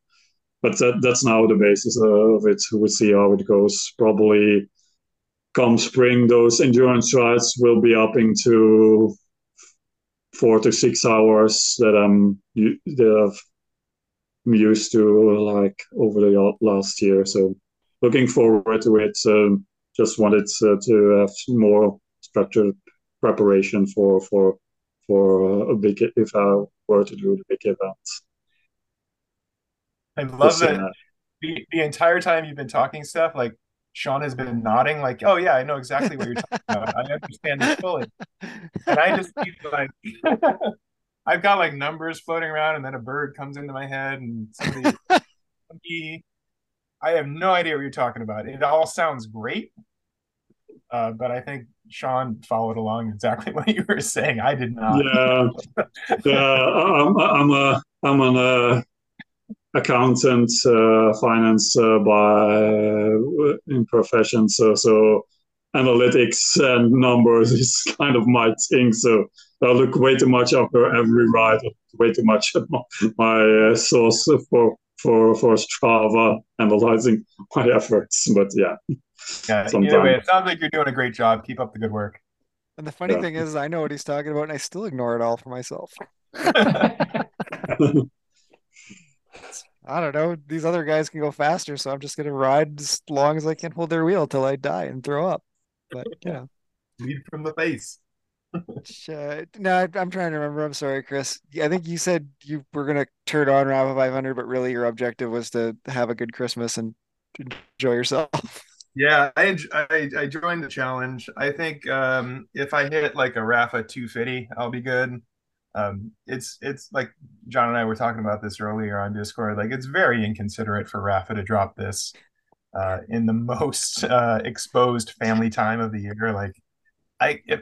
Speaker 5: but that, that's now the basis of it. We'll see how it goes. Probably come spring, those endurance rides will be up into four to six hours that I'm that I'm used to like over the last year. So looking forward to it. Um, just wanted to, to have more structured preparation for for for a big if I were to do the big event.
Speaker 3: I love that. that. The, the entire time you've been talking stuff, like Sean has been nodding, like, "Oh yeah, I know exactly what you're talking about. I understand this fully." And I just feel like I've got like numbers floating around, and then a bird comes into my head, and somebody, somebody I have no idea what you're talking about. It all sounds great, uh, but I think Sean followed along exactly what you were saying. I did not.
Speaker 5: Yeah, yeah. I'm, I'm a I'm an uh, accountant, uh, finance uh, by uh, in profession. So so analytics and numbers is kind of my thing. So I look way too much after every ride, way too much my, my uh, source for for for Strava analyzing my efforts. But yeah,
Speaker 3: yeah. Anyway, it sounds like you're doing a great job. Keep up the good work.
Speaker 1: And the funny yeah. thing is, I know what he's talking about, and I still ignore it all for myself. I don't know. These other guys can go faster, so I'm just gonna ride as long as I can hold their wheel till I die and throw up. But yeah,
Speaker 3: lead from the face.
Speaker 1: Uh, no, I'm trying to remember. I'm sorry, Chris. I think you said you were going to turn on Rapha 500, but really your objective was to have a good Christmas and enjoy yourself.
Speaker 3: Yeah, I, I, I joined the challenge. I think um, if I hit like a Rapha 250, I'll be good. Um, it's it's like John and I were talking about this earlier on Discord. Like it's very inconsiderate for Rapha to drop this uh, in the most uh, exposed family time of the year. Like I if,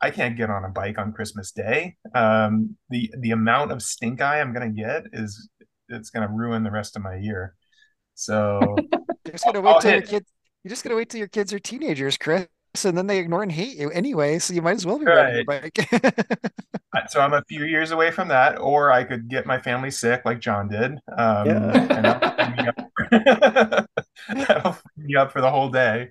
Speaker 3: I can't get on a bike on Christmas Day. Um, the the amount of stink eye I'm gonna get is it's gonna ruin the rest of my year. So
Speaker 1: just gonna wait I'll till hit... your kids. You're just gonna wait till your kids are teenagers, Chris, and then they ignore and hate you anyway. So you might as well be right. riding your
Speaker 3: bike. so I'm a few years away from that, or I could get my family sick like John did. Um, yeah. that'll free me up for the whole day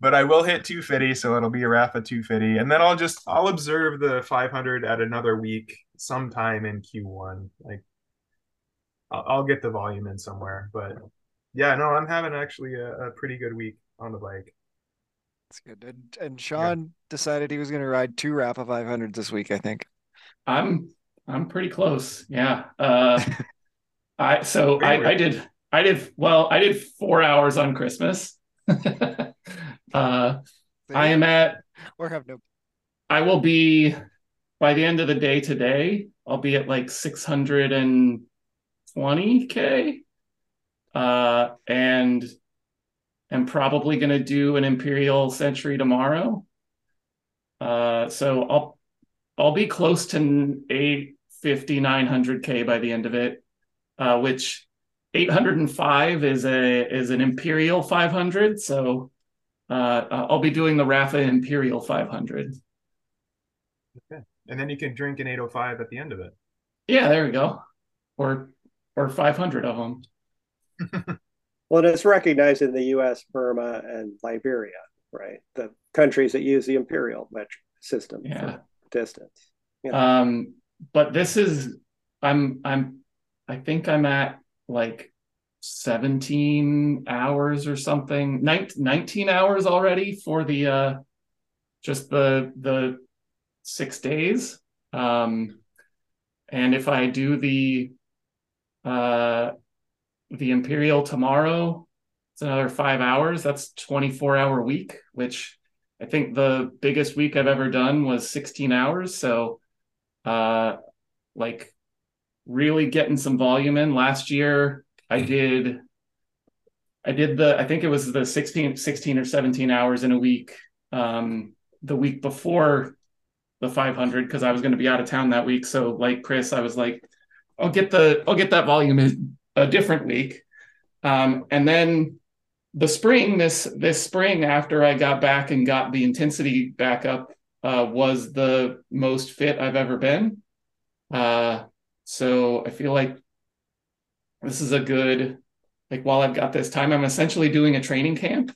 Speaker 3: but I will hit 250, so it'll be a Rapha 250, and then I'll just I'll observe the 500 at another week sometime in Q1. Like I'll, I'll get the volume in somewhere, but yeah, no, I'm having actually a, a pretty good week on the bike.
Speaker 1: That's good. And, and Sean yeah. decided he was going to ride two Rapha 500 this week. I think.
Speaker 4: I'm I'm pretty close. Yeah. Uh, I so I, I did I did well. I did four hours on Christmas. Uh, I am at
Speaker 1: or have no.
Speaker 4: I will be by the end of the day today. I'll be at like 620k, uh, and am probably going to do an Imperial Century tomorrow. Uh, so I'll I'll be close to 850 900k by the end of it, uh, which 805 is a is an Imperial 500. So uh, I'll be doing the Rapha Imperial 500.
Speaker 3: Okay. And then you can drink an 805 at the end of it.
Speaker 4: Yeah, there we go. Or or 500 of them.
Speaker 2: well, it's recognized in the U.S., Burma, and Liberia, right? The countries that use the imperial metric system yeah. for distance.
Speaker 4: Um, but this is I'm I'm I think I'm at like 17 hours or something 19 hours already for the uh just the the six days. Um and if i do the uh the imperial tomorrow it's another five hours. That's 24 hour week which i think the biggest week i've ever done was 16 hours. So uh like really getting some volume in. Last year I did I did the I think it was the 16 16 or 17 hours in a week um the week before the 500 because I was going to be out of town that week. So like Chris I was like I'll get the I'll get that volume in a different week. Um and then the spring this this spring after I got back and got the intensity back up uh was the most fit I've ever been. Uh so I feel like this is a good like while I've got this time, I'm essentially doing a training camp,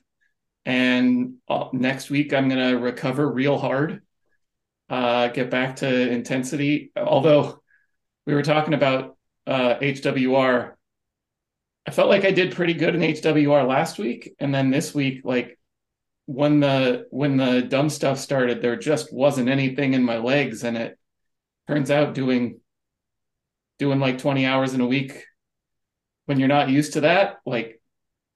Speaker 4: and uh, next week I'm gonna recover real hard, uh, get back to intensity. Although we were talking about uh, HWR, I felt like I did pretty good in HWR last week, and then this week, like when the when the dumb stuff started, there just wasn't anything in my legs, and it turns out doing doing like 20 hours in a week when you're not used to that, like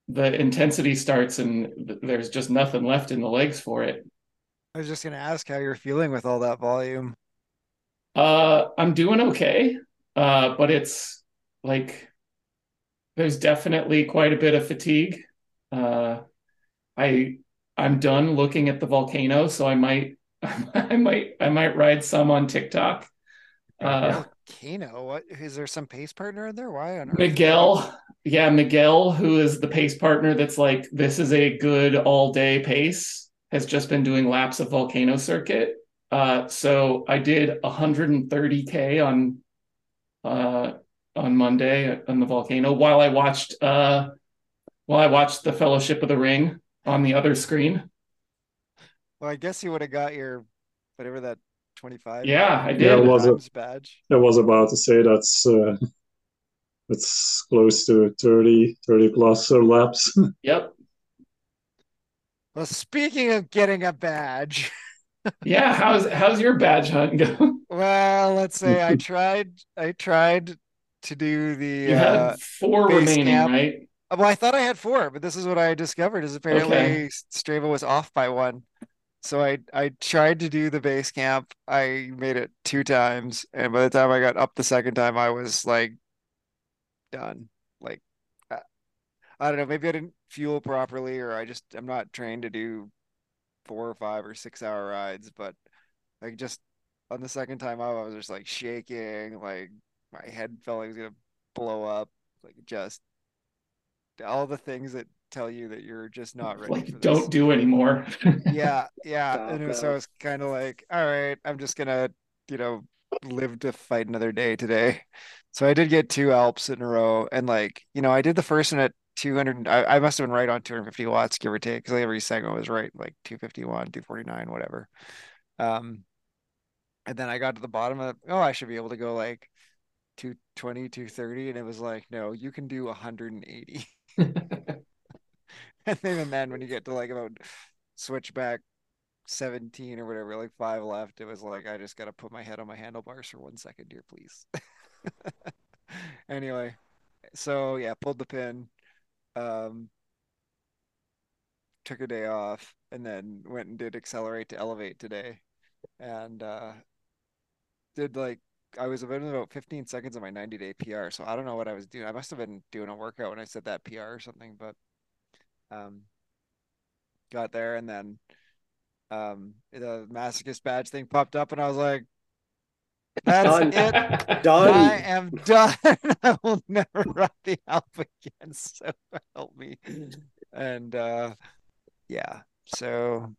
Speaker 4: the intensity starts and there's just nothing left in the legs for it.
Speaker 1: I was just gonna ask how you're feeling with all that volume.
Speaker 4: Uh, I'm doing okay, uh, but it's like there's definitely quite a bit of fatigue. Uh, I I'm done looking at the volcano, so I might I might I might ride some on Tick Tock.
Speaker 1: Uh, Kano. What is there some pace partner in there? Why on
Speaker 4: earth? Miguel? Yeah, Miguel, who is the pace partner that's like, this is a good all day pace, has just been doing laps of Volcano Circuit. Uh, so I did 130k on uh, on Monday on the volcano while I watched uh, while I watched the Fellowship of the Ring on the other screen.
Speaker 1: Well, I guess you would have got your whatever that 25
Speaker 4: yeah i did.
Speaker 5: Yeah, was a,
Speaker 1: badge.
Speaker 5: I was about to say that's uh it's close to 30 30 plus laps.
Speaker 4: Yep.
Speaker 1: Well speaking of getting a badge.
Speaker 4: Yeah how's how's your badge hunt going
Speaker 1: well let's say i tried i tried to do the
Speaker 4: you
Speaker 1: uh,
Speaker 4: had four remaining camp. right?
Speaker 1: Well i thought i had four but this is what i discovered is apparently okay. strava was off by one so I I tried to do the base camp. I made it two times, and by the time I got up the second time, I was like done. Like I, I don't know, maybe I didn't fuel properly, or I just I'm not trained to do four or five or six hour rides. But like just on the second time out, I was just like shaking, like my head felt like it was gonna blow up, like just all the things that tell you that you're just not ready like,
Speaker 4: don't do anymore.
Speaker 1: yeah yeah and so I was kind of like all right i'm just gonna you know live to fight another day today. So i did get two alps in a row and like you know i did the first one at 200 i, I must have been right on 250 watts give or take because every segment was right like 251 249 whatever. Um and then i got to the bottom of oh i should be able to go like 220 230 and it was like no you can do 180 and then, when you get to like about switchback 17 or whatever, like five left, it was like, I just got to put my head on my handlebars for one second here, please. anyway, so yeah, pulled the pin, um, took a day off, and then went and did accelerate to elevate today. And, uh, did like, I was about about 15 seconds of my 90 day PR. So I don't know what I was doing. I must have been doing a workout when I said that PR or something, but um, got there, and then um, the masochist badge thing popped up, and I was like, "That's done. it, done. I am done. I will never run the Alp again. So help me." And uh, yeah, so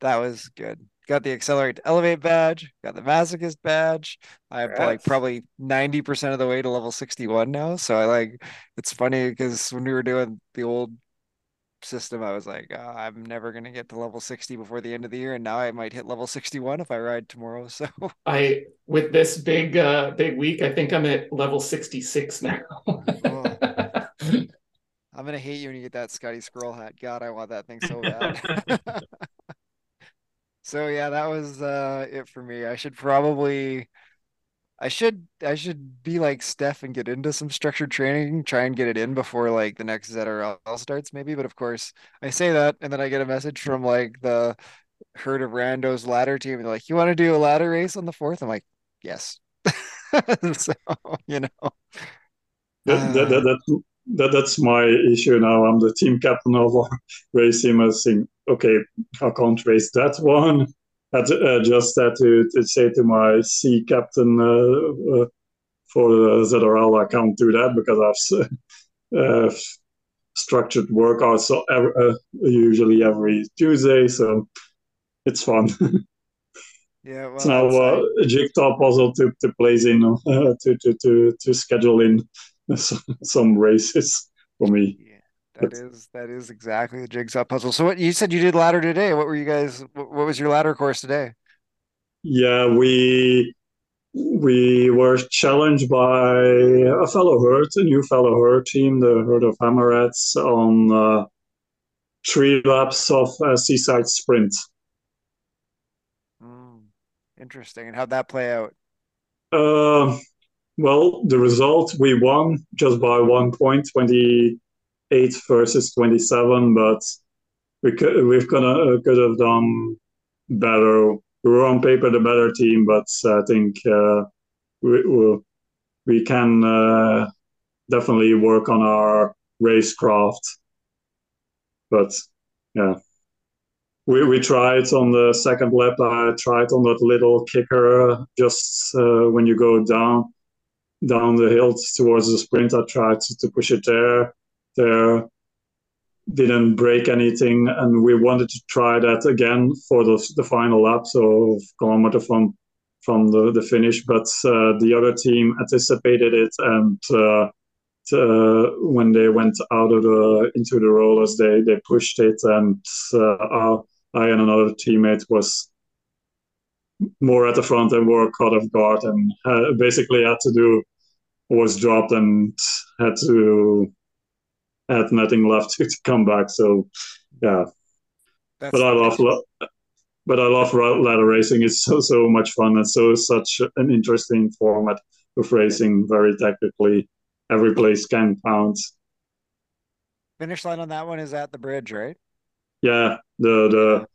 Speaker 1: that was good. Got the accelerate elevate badge, got the masochist badge. I'm like probably 90% of the way to level 61 now. So I like it's funny because when we were doing the old system, I was like, oh, I'm never gonna get to level 60 before the end of the year, and now I might hit level 61 if I ride tomorrow. So
Speaker 4: I, with this big, uh, big week, I think I'm at level 66 now.
Speaker 1: oh. I'm gonna hate you when you get that Scotty Scroll hat. God, I want that thing so bad. so yeah, that was uh it for me. I should probably I should I should be like Stef and get into some structured training, try and get it in before like the next ZRL starts maybe. But of course, I say that and then I get a message from like the herd of randos ladder team. They're like, "You want to do a ladder race on the fourth? I'm like, "Yes." so you know,
Speaker 5: that, that, that, that, that's my issue now. I'm the team captain of our race team. I think, okay, I can't race that one. I uh, just had to, to say to my sea captain uh, uh, for the ZRL, I can't do that because I've structured workouts every, uh, usually every Tuesday. So it's fun.
Speaker 1: yeah, well,
Speaker 5: it's now uh, a jigsaw puzzle to, to place in uh, to, to to to schedule in some races for me.
Speaker 1: That is that is exactly the jigsaw puzzle. So what you said you did ladder today? What were you guys? What, was your ladder course today?
Speaker 5: Yeah, we we were challenged by a fellow herd, a new fellow herd team, the herd of Hammerheads, on uh, three laps of a seaside sprint.
Speaker 1: Interesting. And how'd that play out?
Speaker 5: Uh, well, the result we won just by one point, twenty eight versus twenty seven, but we could we've gonna uh, could have done better. We were on paper the better team, but I think uh, we we can uh, definitely work on our racecraft. But yeah we, we tried on the second lap. I tried on that little kicker just uh, when you go down down the hill towards the sprint. I tried to, to push it there. There didn't break anything, and we wanted to try that again for the the final lap, so kilometer from from the, the finish. But uh, the other team anticipated it, and uh, uh, when they went out of the into the rollers, they they pushed it, and uh, I and another teammate was more at the front and were caught off guard and uh, basically had to do was dropped and had to had nothing left to, to come back. So yeah, That's but I love but I love ladder racing. It's so so much fun and so such an interesting format of racing. Very technically, every place can count.
Speaker 1: Finish line on that one is at the bridge, right?
Speaker 5: Yeah, the the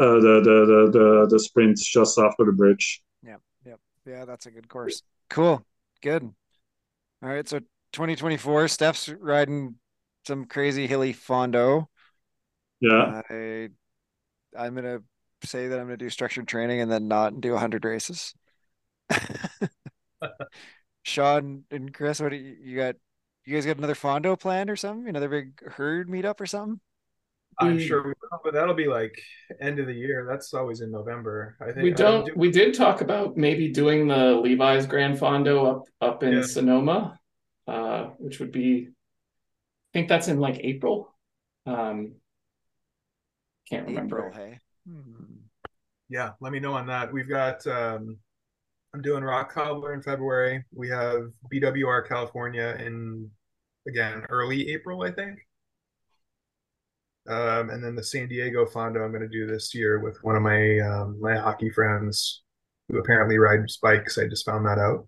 Speaker 5: uh, the, the the the the sprint just after the bridge.
Speaker 1: Yeah, yeah, yeah. That's a good course. Cool, good. All right, so 2024, Stef's riding some crazy hilly fondo.
Speaker 5: Yeah,
Speaker 1: I I'm gonna say that I'm gonna do structured training and then not do 100 races. Sean and Chris, what do you, you got? You guys got another fondo planned or something? Another big herd meetup or something?
Speaker 3: I'm sure we will, but that'll be like end of the year. That's always in November. I think
Speaker 4: we don't. Do... We did talk about maybe doing the Levi's Grand Fondo up up in yeah. Sonoma, uh, which would be. I think that's in like April. Um, can't remember. April, hey.
Speaker 3: Hmm. Yeah, let me know on that. We've got. Um, I'm doing Rock Cobbler in February. We have BWR California in again early April, I think. Um, and then the San Diego Fondo I'm going to do this year with one of my um, my hockey friends who apparently rides bikes. I just found that out.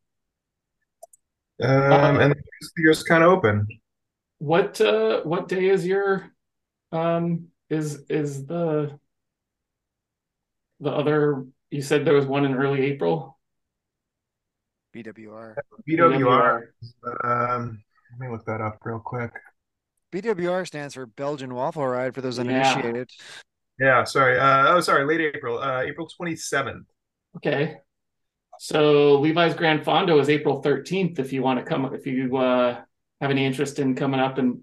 Speaker 3: Um, and the year's kind of open.
Speaker 4: What uh, what day is your um, is is the the other? You said there was one in early April.
Speaker 1: BWR.
Speaker 3: BWR. BWR. Um, let me look that up real quick.
Speaker 1: BWR stands for Belgian Waffle Ride for those uninitiated.
Speaker 3: Yeah, yeah sorry. Uh, oh, sorry. Late April. Uh, April 27th.
Speaker 4: Okay. So Levi's Grand Fondo is April 13th. If you want to come, if you uh, have any interest in coming up and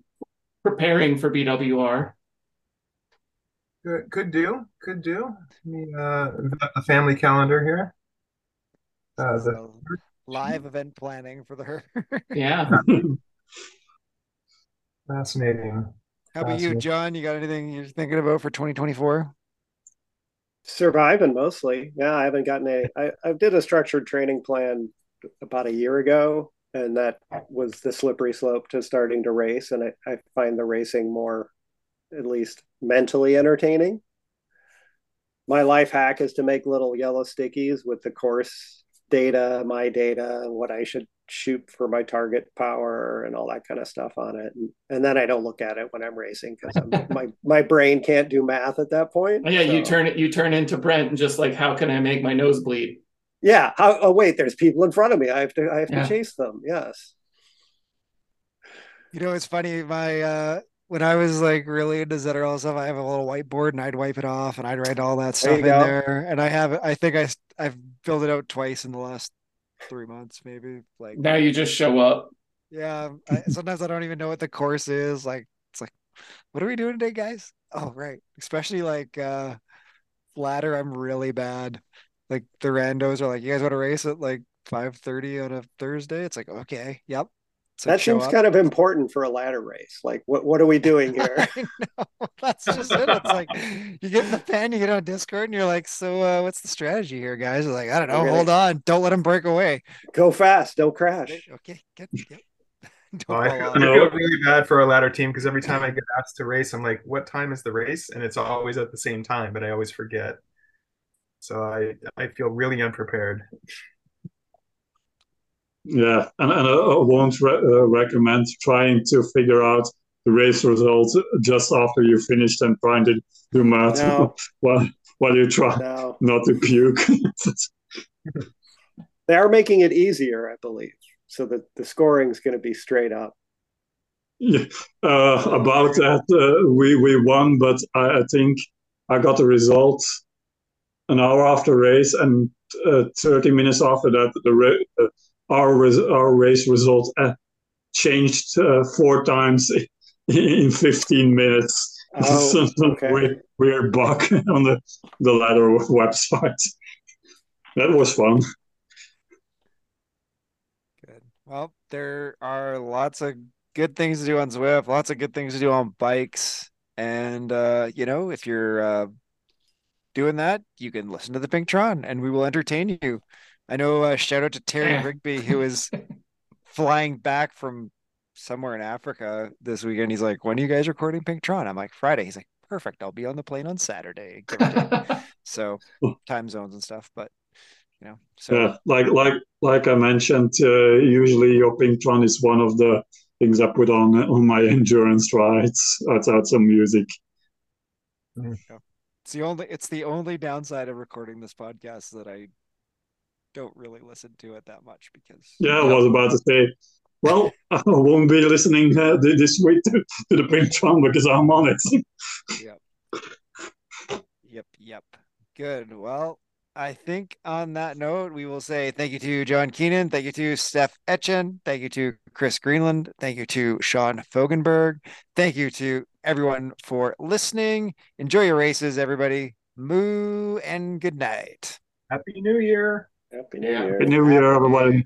Speaker 4: preparing for BWR.
Speaker 3: Good, could do. Could do. uh, a family calendar here.
Speaker 1: Uh, the... live event planning for the herd.
Speaker 4: yeah.
Speaker 3: Fascinating.
Speaker 1: How about you, John? You got anything you're thinking about for 2024?
Speaker 2: Surviving mostly. Yeah, I haven't gotten a. I, I did a structured training plan about a year ago, and that was the slippery slope to starting to race. And I, I find the racing more, at least mentally entertaining. My life hack is to make little yellow stickies with the course data, my data, what I should shoot for my target power and all that kind of stuff on it. And, and then I don't look at it when I'm racing because my my brain can't do math at that point.
Speaker 4: Oh, yeah, so. you turn it you turn into Brent and just like how can I make my nose bleed?
Speaker 2: Yeah. How, oh wait, there's people in front of me. I have to I have yeah. to chase them. Yes.
Speaker 1: You know, it's funny. My uh when I was like really into Zetterall stuff, I have a little whiteboard and I'd wipe it off and I'd write all that stuff there in go. there. And I have, I think I, I've filled it out twice in the last three months, maybe. Like
Speaker 4: now you just show up.
Speaker 1: Yeah. I, sometimes I don't even know what the course is. Like, it's like, what are we doing today, guys? Oh, right. Especially like, uh, ladder. I'm really bad. Like the randos are like, you guys want to race at like 5:30 on a Thursday? It's like, okay, yep.
Speaker 2: So that seems up. kind of important for a ladder race. Like, what what are we doing here?
Speaker 1: That's just it. It's like you get in the pen, you get on Discord, and you're like, "So, uh, what's the strategy here, guys?" They're like, "I don't know. Okay. Hold on. Don't let them break away.
Speaker 2: Go fast. Don't crash."
Speaker 1: Okay, get, get.
Speaker 3: Oh, I, feel, I feel really bad for a ladder team because every time I get asked to race, I'm like, "What time is the race?" And it's always at the same time, but I always forget. So I I feel really unprepared.
Speaker 5: Yeah, and, and I won't re- uh, recommend trying to figure out the race results just after you finished and trying to do math no. while, while you try no. not to puke.
Speaker 2: they are making it easier, I believe, so that the scoring is going to be straight up.
Speaker 5: Yeah, uh, about that, uh, we we won, but I, I, think I got the results an hour after race, and uh, 30 minutes after that, the, ra- our res- our race results uh, changed uh, four times in 15 minutes.
Speaker 2: Oh, okay.
Speaker 5: weird, weird bug on the the ladder website. that was fun.
Speaker 1: Good. Well, there are lots of good things to do on Zwift, lots of good things to do on bikes, and uh, you know, if you're uh, doing that, you can listen to the Pinktron, and we will entertain you. I know. Uh, shout out to Terry Rigby, who is flying back from somewhere in Africa this weekend. He's like, "When are you guys recording Pinktron?" I'm like, "Friday." He's like, "Perfect. I'll be on the plane on Saturday." so time zones and stuff, but you know, so
Speaker 5: yeah, like like like I mentioned, uh, usually your Pinktron is one of the things I put on on my endurance rides. Outside some music.
Speaker 1: It's the only it's the only downside of recording this podcast that I don't really listen to it that much because
Speaker 5: yeah, I was about to say. Well, I won't be listening uh, this week to, to the Pinktron because I'm on it.
Speaker 1: yep. Yep. Yep. Good. Well, I think on that note, we will say thank you to John Keenan. Thank you to Stef Etchen. Thank you to Chris Greenland. Thank you to Sean Fogenberg. Thank you to everyone for listening. Enjoy your races, everybody. Moo and good night.
Speaker 3: Happy New Year.
Speaker 2: Happy New Year.
Speaker 5: Happy New Year, everybody.